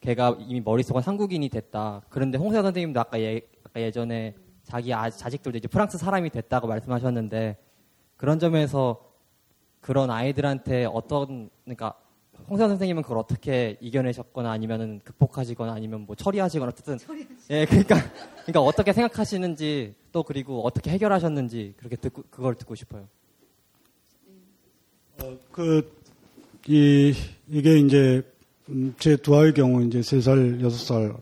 걔가 이미 머릿속은 한국인이 됐다. 그런데 홍사 선생님도 아까, 예, 아까 예전에 자기 아, 자식들도 이제 프랑스 사람이 됐다고 말씀하셨는데 그런 점에서 그런 아이들한테 어떤 그러니까 홍사 선생님은 그걸 어떻게 이겨내셨거나 아니면은 극복하시거나 아니면 뭐 처리하시거나 어쨌든 예 그러니까 그러니까 어떻게 생각하시는지 또 그리고 어떻게 해결하셨는지 그렇게 듣고 그걸 듣고 싶어요. 어, 그, 이, 이게 이제, 음, 제두 아이의 경우 이제 세 살, 여섯 살,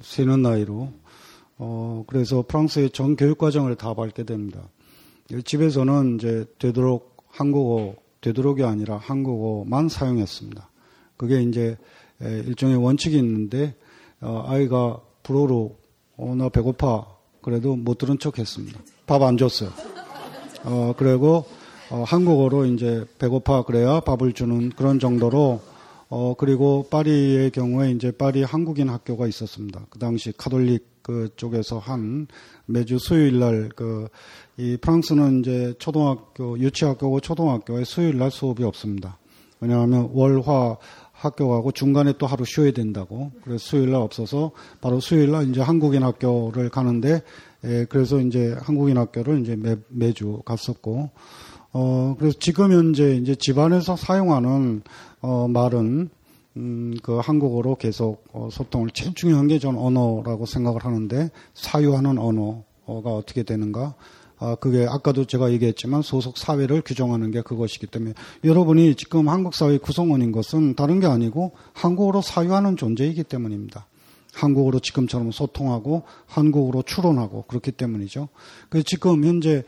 세는 나이로, 어, 그래서 프랑스의 전 교육과정을 다 밟게 됩니다. 집에서는 이제 되도록 한국어, 되도록이 아니라 한국어만 사용했습니다. 그게 이제 일종의 원칙이 있는데, 어, 아이가 불어로, 어, 나 배고파. 그래도 못 들은 척 했습니다. 밥 안 줬어요. 어, 그리고, 어, 한국어로 이제 배고파 그래야 밥을 주는 그런 정도로 어, 그리고 파리의 경우에 이제 파리 한국인 학교가 있었습니다. 그 당시 카톨릭 그 쪽에서 한 매주 수요일 날 그, 이 프랑스는 이제 초등학교, 유치학교고 초등학교에 수요일 날 수업이 없습니다. 왜냐하면 월화 학교 가고 중간에 또 하루 쉬어야 된다고. 그래서 수요일 날 없어서 바로 수요일 날 이제 한국인 학교를 가는데, 예, 그래서 이제 한국인 학교를 이제 매, 매주 갔었고, 어, 그래서 지금 현재 이제 집안에서 사용하는, 어, 말은, 음, 그 한국어로 계속 어, 소통을 제일 중요한 게 전 언어라고 생각을 하는데 사유하는 언어가 어떻게 되는가? 아, 그게 아까도 제가 얘기했지만 소속 사회를 규정하는 게 그것이기 때문에 여러분이 지금 한국 사회 구성원인 것은 다른 게 아니고 한국어로 사유하는 존재이기 때문입니다. 한국어로 지금처럼 소통하고 한국어로 추론하고 그렇기 때문이죠. 그 지금 현재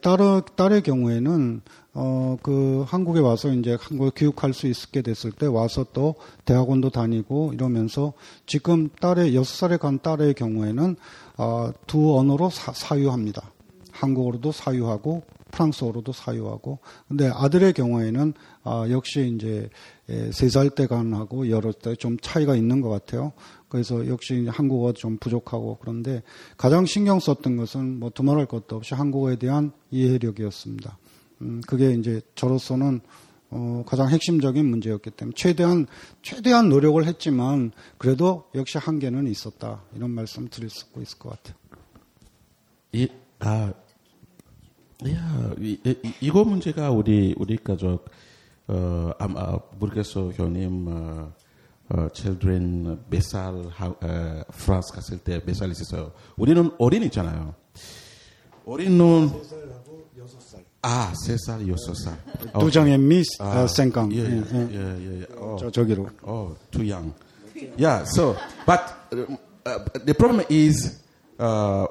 딸의, 딸의 경우에는 어, 그 한국에 와서 이제 한국에 교육할 수 있게 됐을 때 와서 또 대학원도 다니고 이러면서 지금 딸의 여섯 살에 간 딸의 경우에는 어, 두 언어로 사, 사유합니다. 한국어로도 사유하고 프랑스어로도 사유하고 근데 아들의 경우에는 아, 역시 이제 세 살 때 간하고 여러 때 좀 차이가 있는 것 같아요. 그래서 역시 한국어 좀 부족하고 그런데 가장 신경 썼던 것은 뭐 두말할 것도 없이 한국어에 대한 이해력이었습니다. 음, 그게 이제 저로서는 어, 가장 핵심적인 문제였기 때문에 최대한 최대한 노력을 했지만 그래도 역시 한계는 있었다 이런 말씀 드릴 수 있을 것 같아요. 이, 아, 야, 이, 이, 거 문제가 우리 우리 가족 어, 아마 모르겠어 형님 어, 어, children 몇살 어, 프랑스 갔을 때 몇 살 있었어요. 우리는 어린 있잖아요. 어린은 아, 세 살, 여섯 살. 도장의 미스 아, 생강. 예, 예, 예, 예. 어, 저 저기로. Oh, too young. Yeah. So, but uh, the problem is, uh,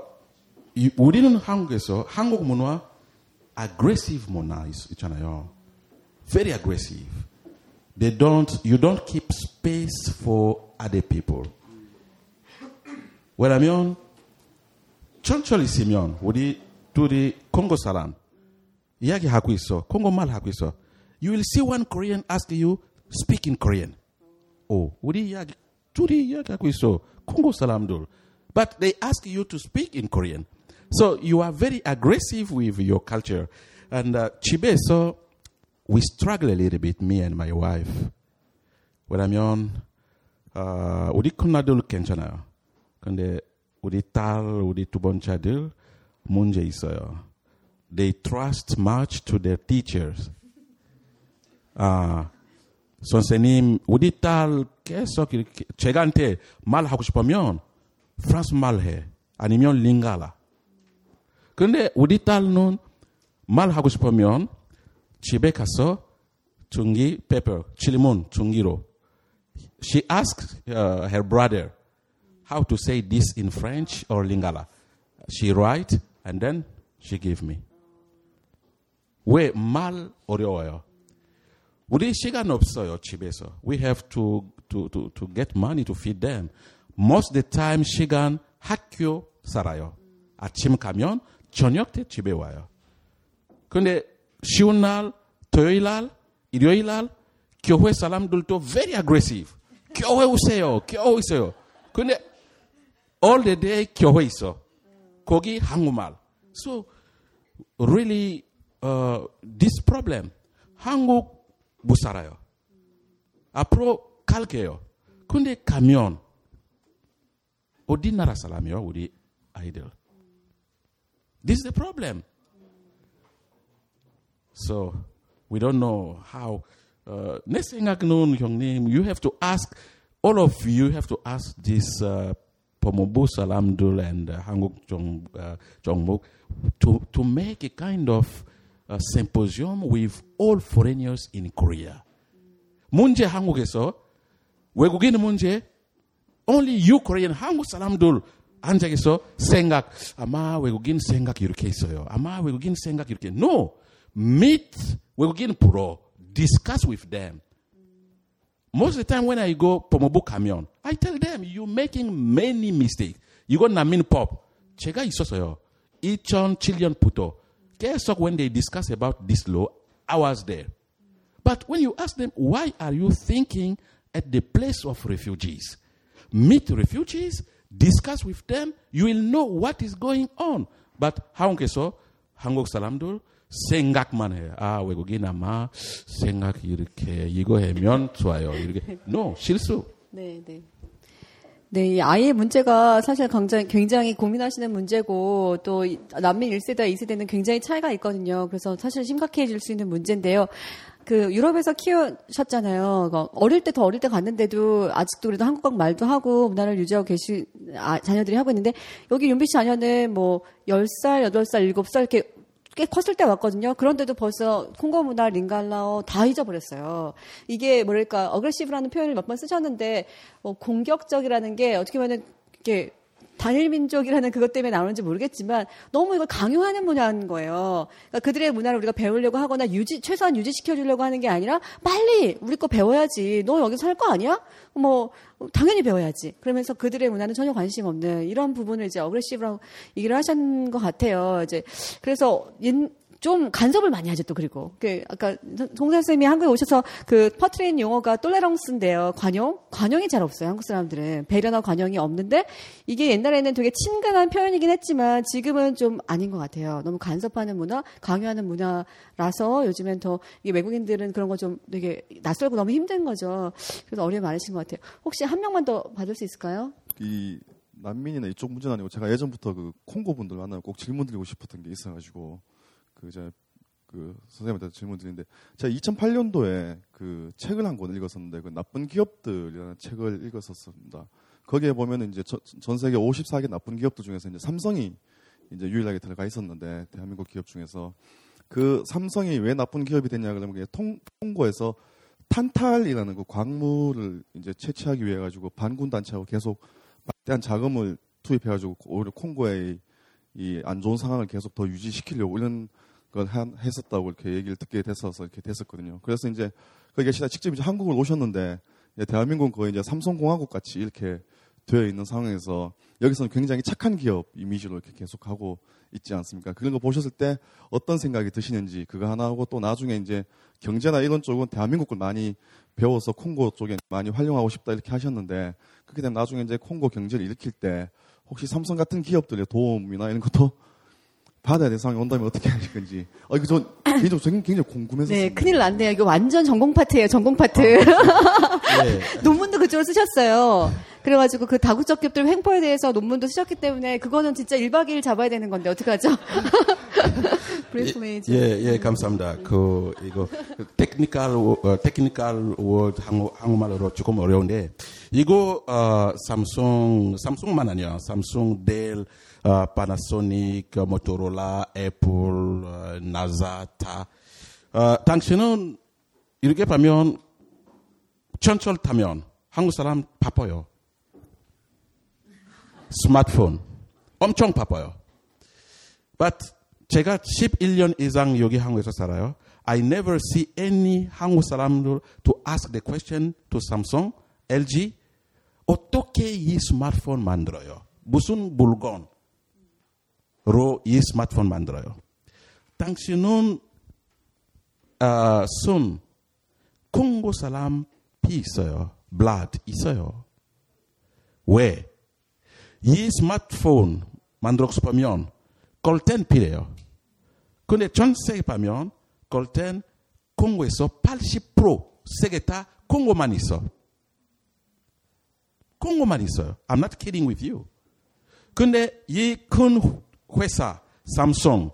우리는 한국에서 한국 문화 aggressive 문화 있잖아요. Very aggressive. They don't. You don't keep space for other people. 왜냐면 천천히 있으면 우리 둘이 콩고 사람 이야기하고 있어. 콩고말 하고 있어. You will see one Korean ask you speak in Korean. 오, 우리 이야기 둘이 이야기하고 있어. 콩고 사람들. But they ask you to speak in Korean. So you are very aggressive with your culture. And uh, 집에서 we struggle a little bit, me and my wife. 왜냐면 어, 우리 큰아들 괜찮아요. 근데 우리 딸, 우리 두 번째 아들 문제 있어요. They trust much to their teachers. 아, 선생님, 우리 딸 계속 이렇게 제가한테 말하고 싶으면 프랑스 말해. 아니면 링가라. 그런데 우리 딸은 말하고 싶으면 집에 가서 중기 페퍼 질문 중기로 she asked uh, her brother how to say this in French or Lingala. She write and then she give me. 왜 말 어려워요? 우리 시간 없어요 집에서. We have to to to to get money to feed them. Most of the time 시간 학교 살아요. 아침 가면 저녁 때 집에 와요. 근데 쉬운 날, 토요일 날, 일요일 날 교회 사람들도 very aggressive. 교회 오세요. 교회 있어요. 근데 all the day 교회 있어. 거기 한국말. So really uh, this problem 한국 못 살아요. 앞으로 갈게요. 근데 가면 어디 나라 사람이요? 우리 아이들. This is the problem. So we don't know how. Uh, 내 생각은 형님, you have to ask, all of you have to ask this uh, 법무부 사람들 and uh, 한국 정, uh, 정목 to, to make a kind of uh, symposium with all foreigners in Korea. 문제 한국에서 외국인 문제 only you Korean 한국 사람들 앉아서 생각 아마 외국인 생각 이렇게 있어요. 아마 외국인 생각 이렇게 no meet 외국인 보러 discuss with them. Most of the time when I go 법무부 가면 I tell them you making many mistakes. 이건 난민법 제가 있었어요. 2007년부터 계속 when they discuss about this law I was there. But when you ask them why are you thinking at the place of refugees? Meet refugees, discuss with them, you will know what is going on. But 한국에서 한국 사람들 생각만 해요. 아, 외국인 아마 생각 이렇게 이거 하면 좋아요. 이렇게. No, 실수. 네, 네. 네, 이 아이의 문제가 사실 굉장히, 굉장히 고민하시는 문제고 또 난민 1세대와 2세대는 굉장히 차이가 있거든요. 그래서 사실 심각해질 수 있는 문제인데요. 그 유럽에서 키우셨잖아요. 어릴 때 더 어릴 때 갔는데도 아직도 그래도 한국어 말도 하고 문화를 유지하고 계시 아, 자녀들이 하고 있는데 여기 윤비 씨 자녀는 뭐 10살, 8살, 7살 이렇게 꽤 컸을 때 왔거든요. 그런데도 벌써 콩고 문화, 링갈라어 다 잊어버렸어요. 이게 뭐랄까 어그레시브라는 표현을 몇 번 쓰셨는데 뭐 공격적이라는 게 어떻게 보면 이렇게 단일 민족이라는 그것 때문에 나오는지 모르겠지만 너무 이걸 강요하는 문화인 거예요. 그러니까 그들의 문화를 우리가 배우려고 하거나 유지 최소한 유지시켜 주려고 하는 게 아니라 빨리 우리 거 배워야지. 너 여기서 살거 아니야? 뭐 당연히 배워야지. 그러면서 그들의 문화는 전혀 관심 없는 이런 부분을 이제 어그레시브라고 얘기를 하신 것 같아요. 이제 그래서 좀 간섭을 많이 하죠, 또 그리고. 그, 아까 송선 쌤이 한국에 오셔서 그 퍼트린 용어가 똘레렁스인데요. 관용? 관용이 잘 없어요, 한국 사람들은. 배려나 관용이 없는데 이게 옛날에는 되게 친근한 표현이긴 했지만 지금은 좀 아닌 것 같아요. 너무 간섭하는 문화, 강요하는 문화라서 요즘엔 더 이게 외국인들은 그런 거 좀 되게 낯설고 너무 힘든 거죠. 그래서 어려움이 많으신 것 같아요. 혹시 한 명만 더 받을 수 있을까요? 이 난민이나 이쪽 문제는 아니고 제가 예전부터 그 콩고 분들 만나면 꼭 질문 드리고 싶었던 게 있어가지고 그 이제 그 선생님한테 질문 드리는데 제가 2008년도에 그 책을 한권 읽었었는데 그 나쁜 기업들이라는 책을 읽었었습니다. 거기에 보면 이제 저, 전 세계 54개 나쁜 기업들 중에서 이제 삼성이 이제 유일하게 들어가 있었는데 대한민국 기업 중에서 그 삼성이 왜 나쁜 기업이 됐냐 그러면 통, 통고에서 탄탈이라는 그 광물을 이제 채취하기 위해 가지고 반군 단체하고 계속 막대한 자금을 투입해 가지고 오히려 콩고의 이 안 좋은 상황을 계속 더 유지시키려고 이런 걸 한, 했었다고 이렇게 얘기를 듣게 됐어서 이렇게 됐었거든요. 그래서 이제 거기 계시다 직접 이제 한국을 오셨는데 대한민국은 거의 이제 삼성공화국 같이 이렇게 되어 있는 상황에서 여기서는 굉장히 착한 기업 이미지로 이렇게 계속 하고 있지 않습니까? 그런 거 보셨을 때 어떤 생각이 드시는지 그거 하나 하고 또 나중에 이제 경제나 이런 쪽은 대한민국 을 많이 배워서 콩고 쪽에 많이 활용하고 싶다 이렇게 하셨는데 그렇게 되면 나중에 이제 콩고 경제를 일으킬 때 혹시 삼성 같은 기업들의 도움이나 이런 것도 받아야 될 상황이 온다면 어떻게 하실 건지. 어, 이거 저 개인적으로 굉장히 궁금해서. 네, 큰일 났네요. 이거 완전 전공 파트예요, 전공 파트. 아, *laughs* 네. 논문도 그쪽으로 쓰셨어요. 그래가지고 그 다국적 기업들 횡포에 대해서 논문도 쓰셨기 때문에 그거는 진짜 1박 2일 잡아야 되는 건데 어떡하죠? *laughs* 예, 예, 예, 감사합니다. 그, 이거, technical, 어, technical word 한국, 한국말로 조금 어려운데, 이거, 어, 삼성, 삼성만 아니야. 삼성, 델, 어, 파나소닉, 모토로라, 애플, 어, 나사, 다. 어, 당신은 이렇게 보면, 전철 타면 한국 사람 바빠요. 스마트폰. 엄청 바빠요. But 제가 11년 이상 여기 한국에서 살아요. I never see any 한국 사람들 to ask the question to Samsung, LG. 어떻게 이 스마트폰 만들어요? 무슨 물건으 로 이 스마트폰 만들어요? 당신은 어, 손 콩고 사람 피 있어요. blood 있어요. 왜? 이 스마트폰 만들고 싶으면 콜텐 필요해요. 근데 전 세계 보면 콜텐 콩고에서 80% 세계 다 콩고만 있어. 콩고만 있어요. I'm not kidding with you. 근데 이 큰 회사, 삼성,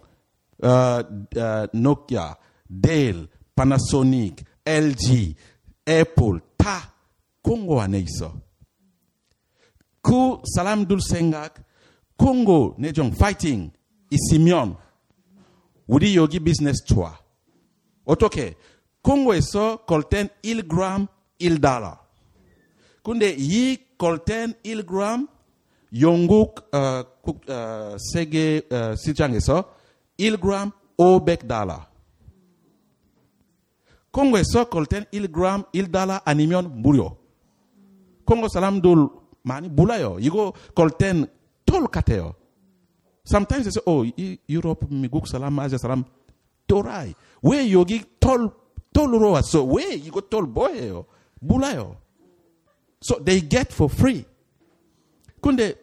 어, 어, 노키아, 데일, 파나소닉, LG, 애플 다 콩고 안에 있어. 그 사람들 생각, 콩고 내종 파이팅 있으면 우리 여기 비즈니스 좋아. 어떻게? 콩고에서 콜텐 1g 1달러. 근데 이 콜텐 1g 영국 어, 국, 어, 세계 어, 시장에서 1g 500달러. 콩고에서 콜텐 1g 1달러 아니면 무료. 콩고 사람들 많이 몰라요. 이거 콜텐 톨 같아요. Sometimes they say, oh, 이 유럽, 미국 사람, 아시아 사람, 또라이. 왜 여기 톨, 톨로 왔어? 왜 이거 톨 뭐예요? 몰라요. So they get for free. 근데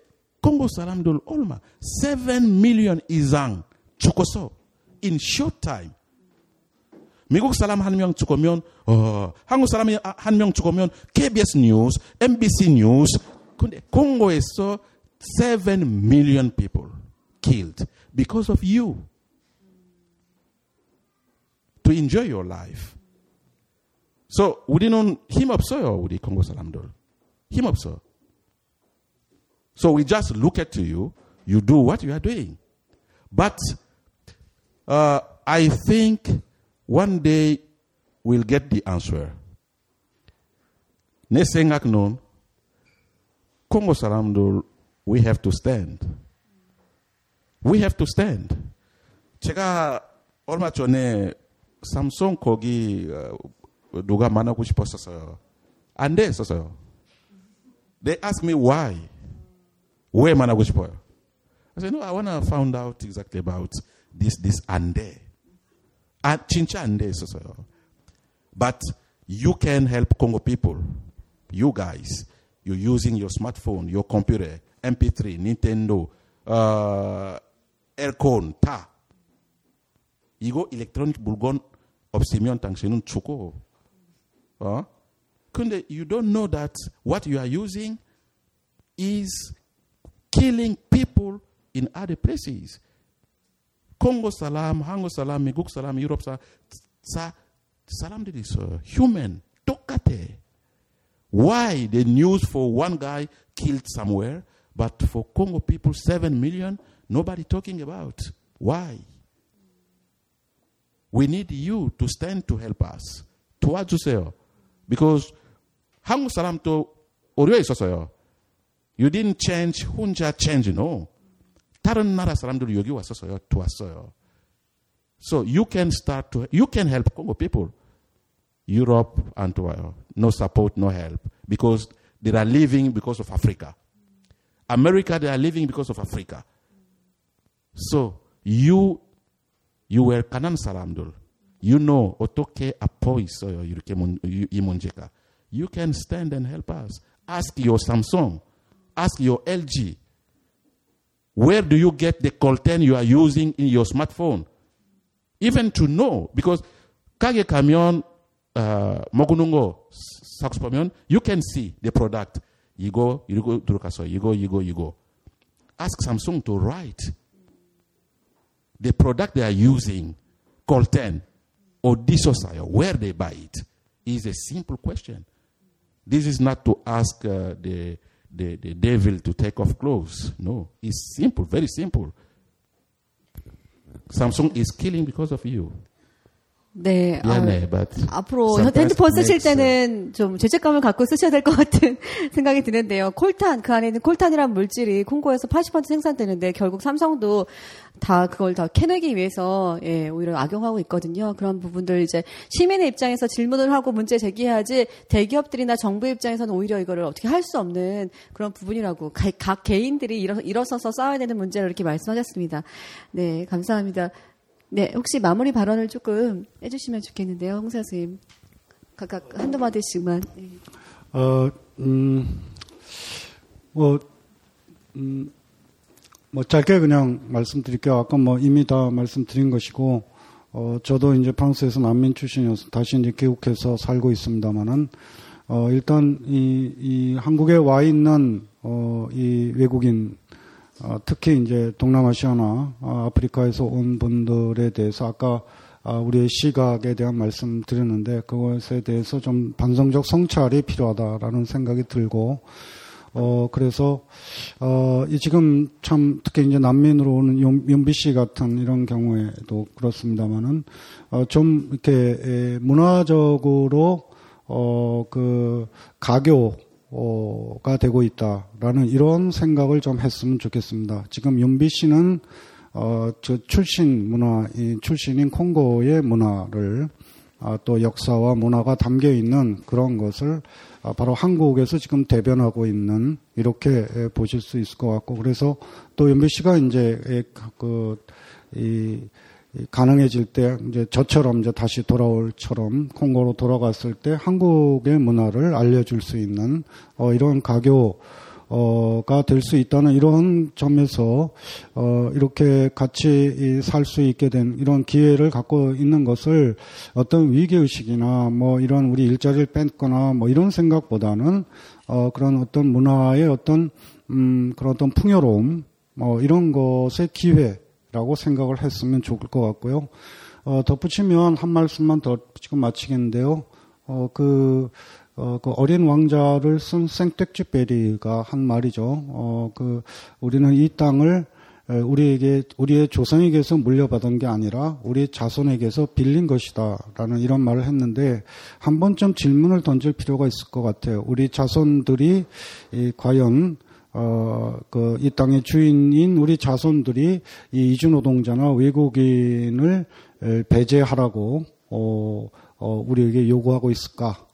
콩고 사람들 얼마? 7 million 이상 죽었어. In short time. 미국 사람 한 명 죽으면, 어, 한국 사람이 한 명 죽으면 KBS 뉴스, MBC 뉴스. 근데 콩고에서 7 million people. killed because of you. To enjoy your life. So 우리는 힘 없어요. 우리 콩고 사람들. 힘 없어. So we just look at you. You do what you are doing. But uh, I think one day we'll get the answer. 내 생각은 콩고 사람들 we have to stand. We have to stand. 제가 얼마 전에 삼성 거기 누가 만나고 싶었었어요. 안 됐었어요. They asked me why. 왜 만나고 싶어요? I said, no, I want to find out exactly about this, this 안 돼. 아, 진짜 안돼 있었어요. But you can help Congo people. You guys, you're using your smartphone, your computer, MP3, Nintendo, uh, 에어컨 다. 이거 일렉트로닉 물건 없으면 당신은 죽어. 어? 근데 you don't know that what you are using is killing people in other places. 콩고 사람, 한국 사람, 미국 사람, 유럽 사람, 사, 사람들이 있어요. human, 똑같아. Why the news for one guy killed somewhere, but for Congo people, seven million, nobody talking about? Why? We need you to stand to help us. 도와주세요. Because 한국 사람도 오류에 있었어요. You didn't change, 혼자 change, no. 다른 나라 사람들이 여기 왔었어요. 도왔어요. So you can start to, you can help Congo people. Europe 안 도와요. No support, no help. Because they are living because of Africa. America, they are living because of Africa. So you, you were 가난 사람들. You know 어떻게 아파 있어요. 이렇게 문, 이 문제가. You can stand and help us. Ask your Samsung. Ask your LG. Where do you get the content you are using in your smartphone? Even to know, because Kage Kamion, uh, Mogunungo, Saxpomion, you can see the product. You go, you go, Drukaso, you go, you go, you go. Ask Samsung to write the product they are using, content, or dissocio, where they buy it, is a simple question. This is not to ask uh, the the, the devil to take off clothes. No, it's simple, very simple. Samsung is killing because of you. 네. 아, 앞으로 핸드폰 쓰실 때는 좀 죄책감을 갖고 쓰셔야 될 것 같은 *laughs* 생각이 드는데요. 콜탄, 그 안에 있는 콜탄이라는 물질이 콩고에서 80% 생산되는데 결국 삼성도 다 그걸 다 캐내기 위해서 예, 오히려 악용하고 있거든요. 그런 부분들 이제 시민의 입장에서 질문을 하고 문제 제기해야지 대기업들이나 정부 입장에서는 오히려 이거를 어떻게 할 수 없는 그런 부분이라고 가- 각 개인들이 일어, 일어서서 싸워야 되는 문제를 이렇게 말씀하셨습니다. 네, 감사합니다. 네, 혹시 마무리 발언을 조금 해주시면 좋겠는데요, 홍사 선생님. 각각 한두 마디씩만. 네. 어, 음, 뭐, 음, 뭐 짧게 그냥 말씀드릴게요. 아까 뭐 이미 다 말씀드린 것이고, 어, 저도 이제 프랑스에서 난민 출신이어서 다시 이제 귀국해서 살고 있습니다만은, 어, 일단 이, 이 한국에 와 있는, 어, 이 외국인, 어, 특히 이제 동남아시아나 어, 아프리카에서 온 분들에 대해서 아까 아, 우리의 시각에 대한 말씀 드렸는데 그것에 대해서 좀 반성적 성찰이 필요하다라는 생각이 들고 어 그래서 어이 지금 참 특히 이제 난민으로 오는 연- 연비 씨 같은 이런 경우에도 그렇습니다만은 어좀 이렇게 에, 문화적으로 어그 가교 어 가 되고 있다라는 이런 생각을 좀 했으면 좋겠습니다. 지금 윤비 씨는 어, 저 출신 문화, 이 출신인 콩고의 문화를 아, 또 역사와 문화가 담겨 있는 그런 것을 아, 바로 한국에서 지금 대변하고 있는 이렇게 에, 보실 수 있을 것 같고 그래서 또 윤비 씨가 이제 에, 그, 이, 이 가능해질 때 이제 저처럼 이제 다시 돌아올처럼 콩고로 돌아갔을 때 한국의 문화를 알려줄 수 있는 어, 이런 가교 어가 될 수 있다는 이런 점에서 어 이렇게 같이 살 수 있게 된 이런 기회를 갖고 있는 것을 어떤 위기 의식이나 뭐 이런 우리 일자리를 뺏거나 뭐 이런 생각보다는 어 그런 어떤 문화의 어떤 음 그런 어떤 풍요로움 뭐 이런 것의 기회 라고 생각을 했으면 좋을 것 같고요. 어 덧붙이면 한 말씀만 더 지금 마치겠는데요. 어 그 어, 그 어린 왕자를 쓴 생텍쥐베리가 한 말이죠. 어, 그, 우리는 이 땅을 에, 우리에게, 우리의 조상에게서 물려받은 게 아니라 우리 자손에게서 빌린 것이다. 라는 이런 말을 했는데 한 번쯤 질문을 던질 필요가 있을 것 같아요. 우리 자손들이 이, 과연 어, 그, 이 땅의 주인인 우리 자손들이 이 이주노동자나 외국인을 에, 배제하라고, 어, 어, 우리에게 요구하고 있을까?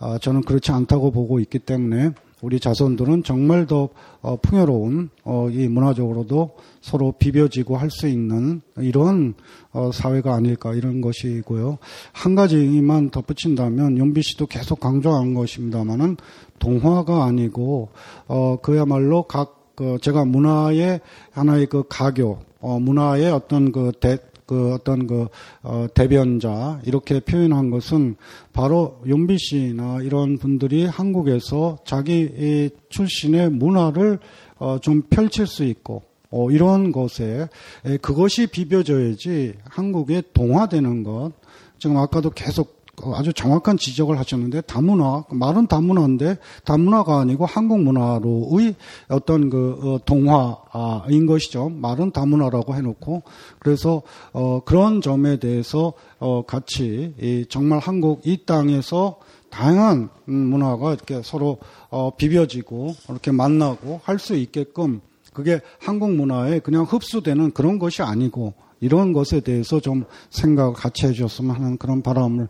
아, 저는 그렇지 않다고 보고 있기 때문에 우리 자손들은 정말 더 어, 풍요로운 어, 이 문화적으로도 서로 비벼지고 할 수 있는 이런 어, 사회가 아닐까 이런 것이고요. 한 가지만 덧붙인다면 윤비 씨도 계속 강조한 것입니다만은 동화가 아니고 어, 그야말로 각그 제가 문화의 하나의 그 가교, 어, 문화의 어떤 그 대, 그 어떤 그 어, 대변자 이렇게 표현한 것은 바로 윤비 씨나 이런 분들이 한국에서 자기 출신의 문화를 어, 좀 펼칠 수 있고 어, 이런 것에 에, 그것이 비벼져야지 한국의 동화되는 것. 지금 아까도 계속 어, 아주 정확한 지적을 하셨는데 다문화 말은 다문화인데 다문화가 아니고 한국 문화로의 어떤 그 어, 동화인 것이죠. 말은 다문화라고 해놓고 그래서 어 그런 점에 대해서 어 같이 정말 한국 이 땅에서 다양한 음, 문화가 이렇게 서로 어 비벼지고 이렇게 만나고 할 수 있게끔 그게 한국 문화에 그냥 흡수되는 그런 것이 아니고 이런 것에 대해서 좀 생각을 같이 해주셨으면 하는 그런 바람을 어,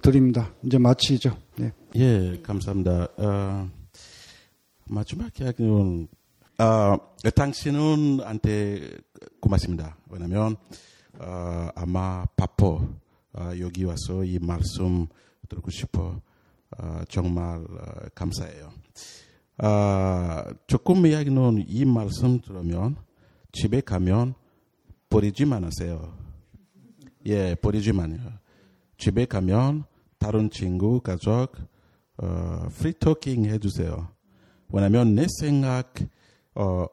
드립니다. 이제 마치죠. 네. 예, 감사합니다. 어, 마지막 이야기는 어, 당신은 한테 고맙습니다. 왜냐면 어, 아마 바빠 어, 여기 와서 이 말씀 들고 싶어 어, 정말 어, 감사해요. 어, 조금 이야기는 이 말씀 들으면 집에 가면 버리지 마세요. 예, 버리지 마요. 집에 가면 다른 친구, 가족, 어, 프리토킹 해주세요. 왜냐면 내 생각, 어,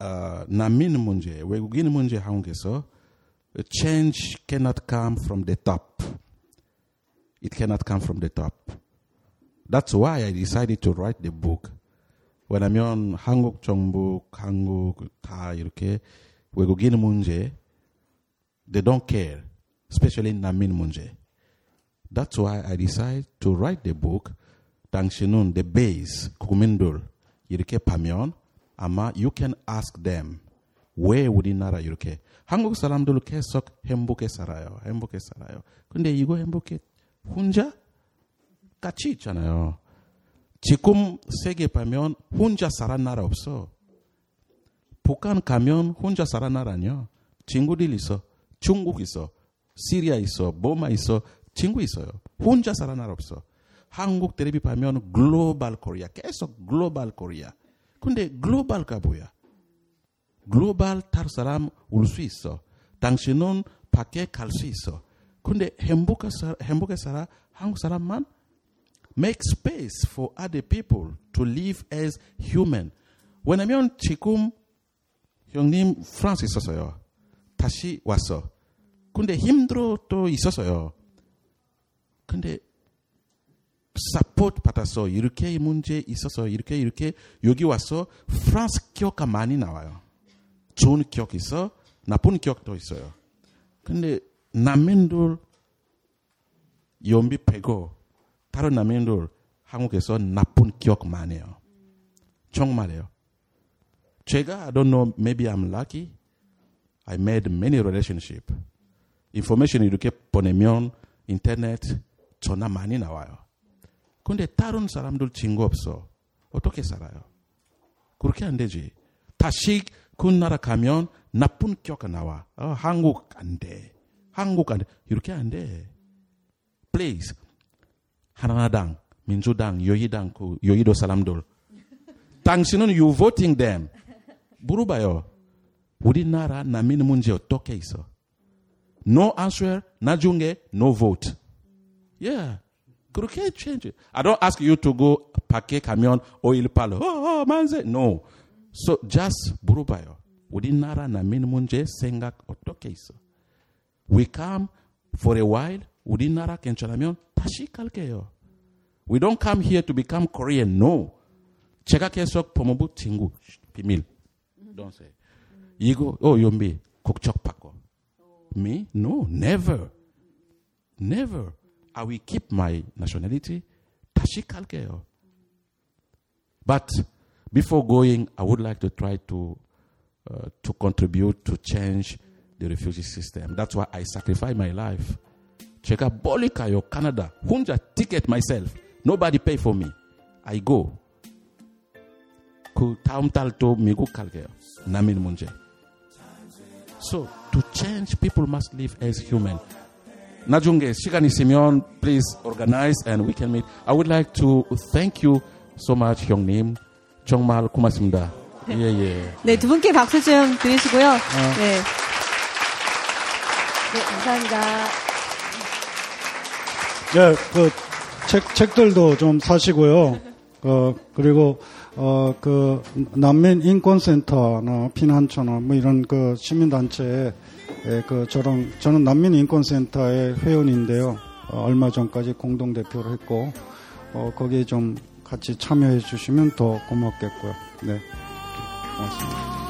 어, 난민 문제, 외국인 문제 한국에서 change cannot come from the top. It cannot come from the top. That's why I decided to write the book. 왜냐면 한국 정부, 한국 다 이렇게 외국인 문제, they don't care. especially 난민 문제. That's why I decided to write the book. 당신은 the base 국민들 이렇게 보면 아마 you can ask them 왜 우리나라 이렇게 한국 사람들 계속 행복해 살아요. 행복해 살아요. 근데 이거 행복해 혼자 같이 있잖아요. 지금 세계 보면 혼자 살아 나라 없어. 북한 가면 혼자 살아 나라 아니야. 친구들 있어. 중국 있어. 시리아 있어, 뭐마 있어, 친구 있어요. 혼자 살아날 없어. 한국 텔레비 보면 글로벌 코리아, 계속 글로벌 코리아. 근데 글로벌가 뭐야? 글로벌 탈 사람 올 수 있어. 당신은 밖에 갈 수 있어. 근데 행복해 살아, 한국 사람만 make space for other people to live as human. 왜냐면 지금 형님 프랑스 있었어요. 다시 왔어. 근데 힘들어 또 있었어요. 근데 사포트 받았어. 이렇게 문제 있어서 이렇게 이렇게 여기 와서 프랑스 기억가 많이 나와요. 좋은 기억 있어, 나쁜 기억도 있어요. 근데 남민들 연비 빼고 다른 남민들 한국에서 나쁜 기억 많아요. 정말이에요. 제가 I don't know, maybe I'm lucky. I made many relationship. 인포메이션 이렇게 보내면 인터넷 전화 많이 나와요. 근데 다른 사람들 친구 없어. 어떻게 살아요? 그렇게 안 되지. 다시 그 나라 가면 나쁜 기억가 나와. 어, 한국 안 돼. 한국 안 돼. 이렇게 안 돼. Please. 하나당, 민주당, 여의당, 그 여의도 사람들. 당신은 you voting them. 물어봐요. 우리나라 난민 문제 어떻게 있어? No answer, 나중에 no vote. Yeah. 그렇게 change. I don't ask you to go 밖에 가면 오일 팔러. 어, 어, 만세. No. So just 물어봐요. 우리나라 난민 문제 생각 어떻게 있어? We come for a while. 우리나라 괜찮으면 다시 갈게요. We don't come here to become Korean. No. 제가 계속 법무부 친구 비밀. Don't say. 이거 어 연비 국적 바꿔. Me? No, never. Never. I will keep my nationality. 다시 갈게요. But before going, I would like to try to uh, to contribute to change the refugee system. That's why I sacrifice my life. 제가 멀리 가요, 캐나다. 혼자 ticket myself. Nobody pay for me. I go. 그 다음 달또 미국 갈게요. 난민 문제. So to change, people must live as human. 나중에 시간 있으면 please organize and we can meet. I would like to thank you so much 형님. 정말 고맙습니다. 예 예. 네, 두 분께 박수 좀 드리시고요. 네. 네, 감사합니다. 네, 그 책, 책들도 좀 사시고요. 어, 그리고, 어, 그, 난민 인권센터나 피난처나 뭐 이런 그 시민단체에 예, 그 저랑, 저는 난민 인권센터의 회원인데요. 어, 얼마 전까지 공동 대표를 했고, 어, 거기에 좀 같이 참여해 주시면 더 고맙겠고요. 네. 고맙습니다.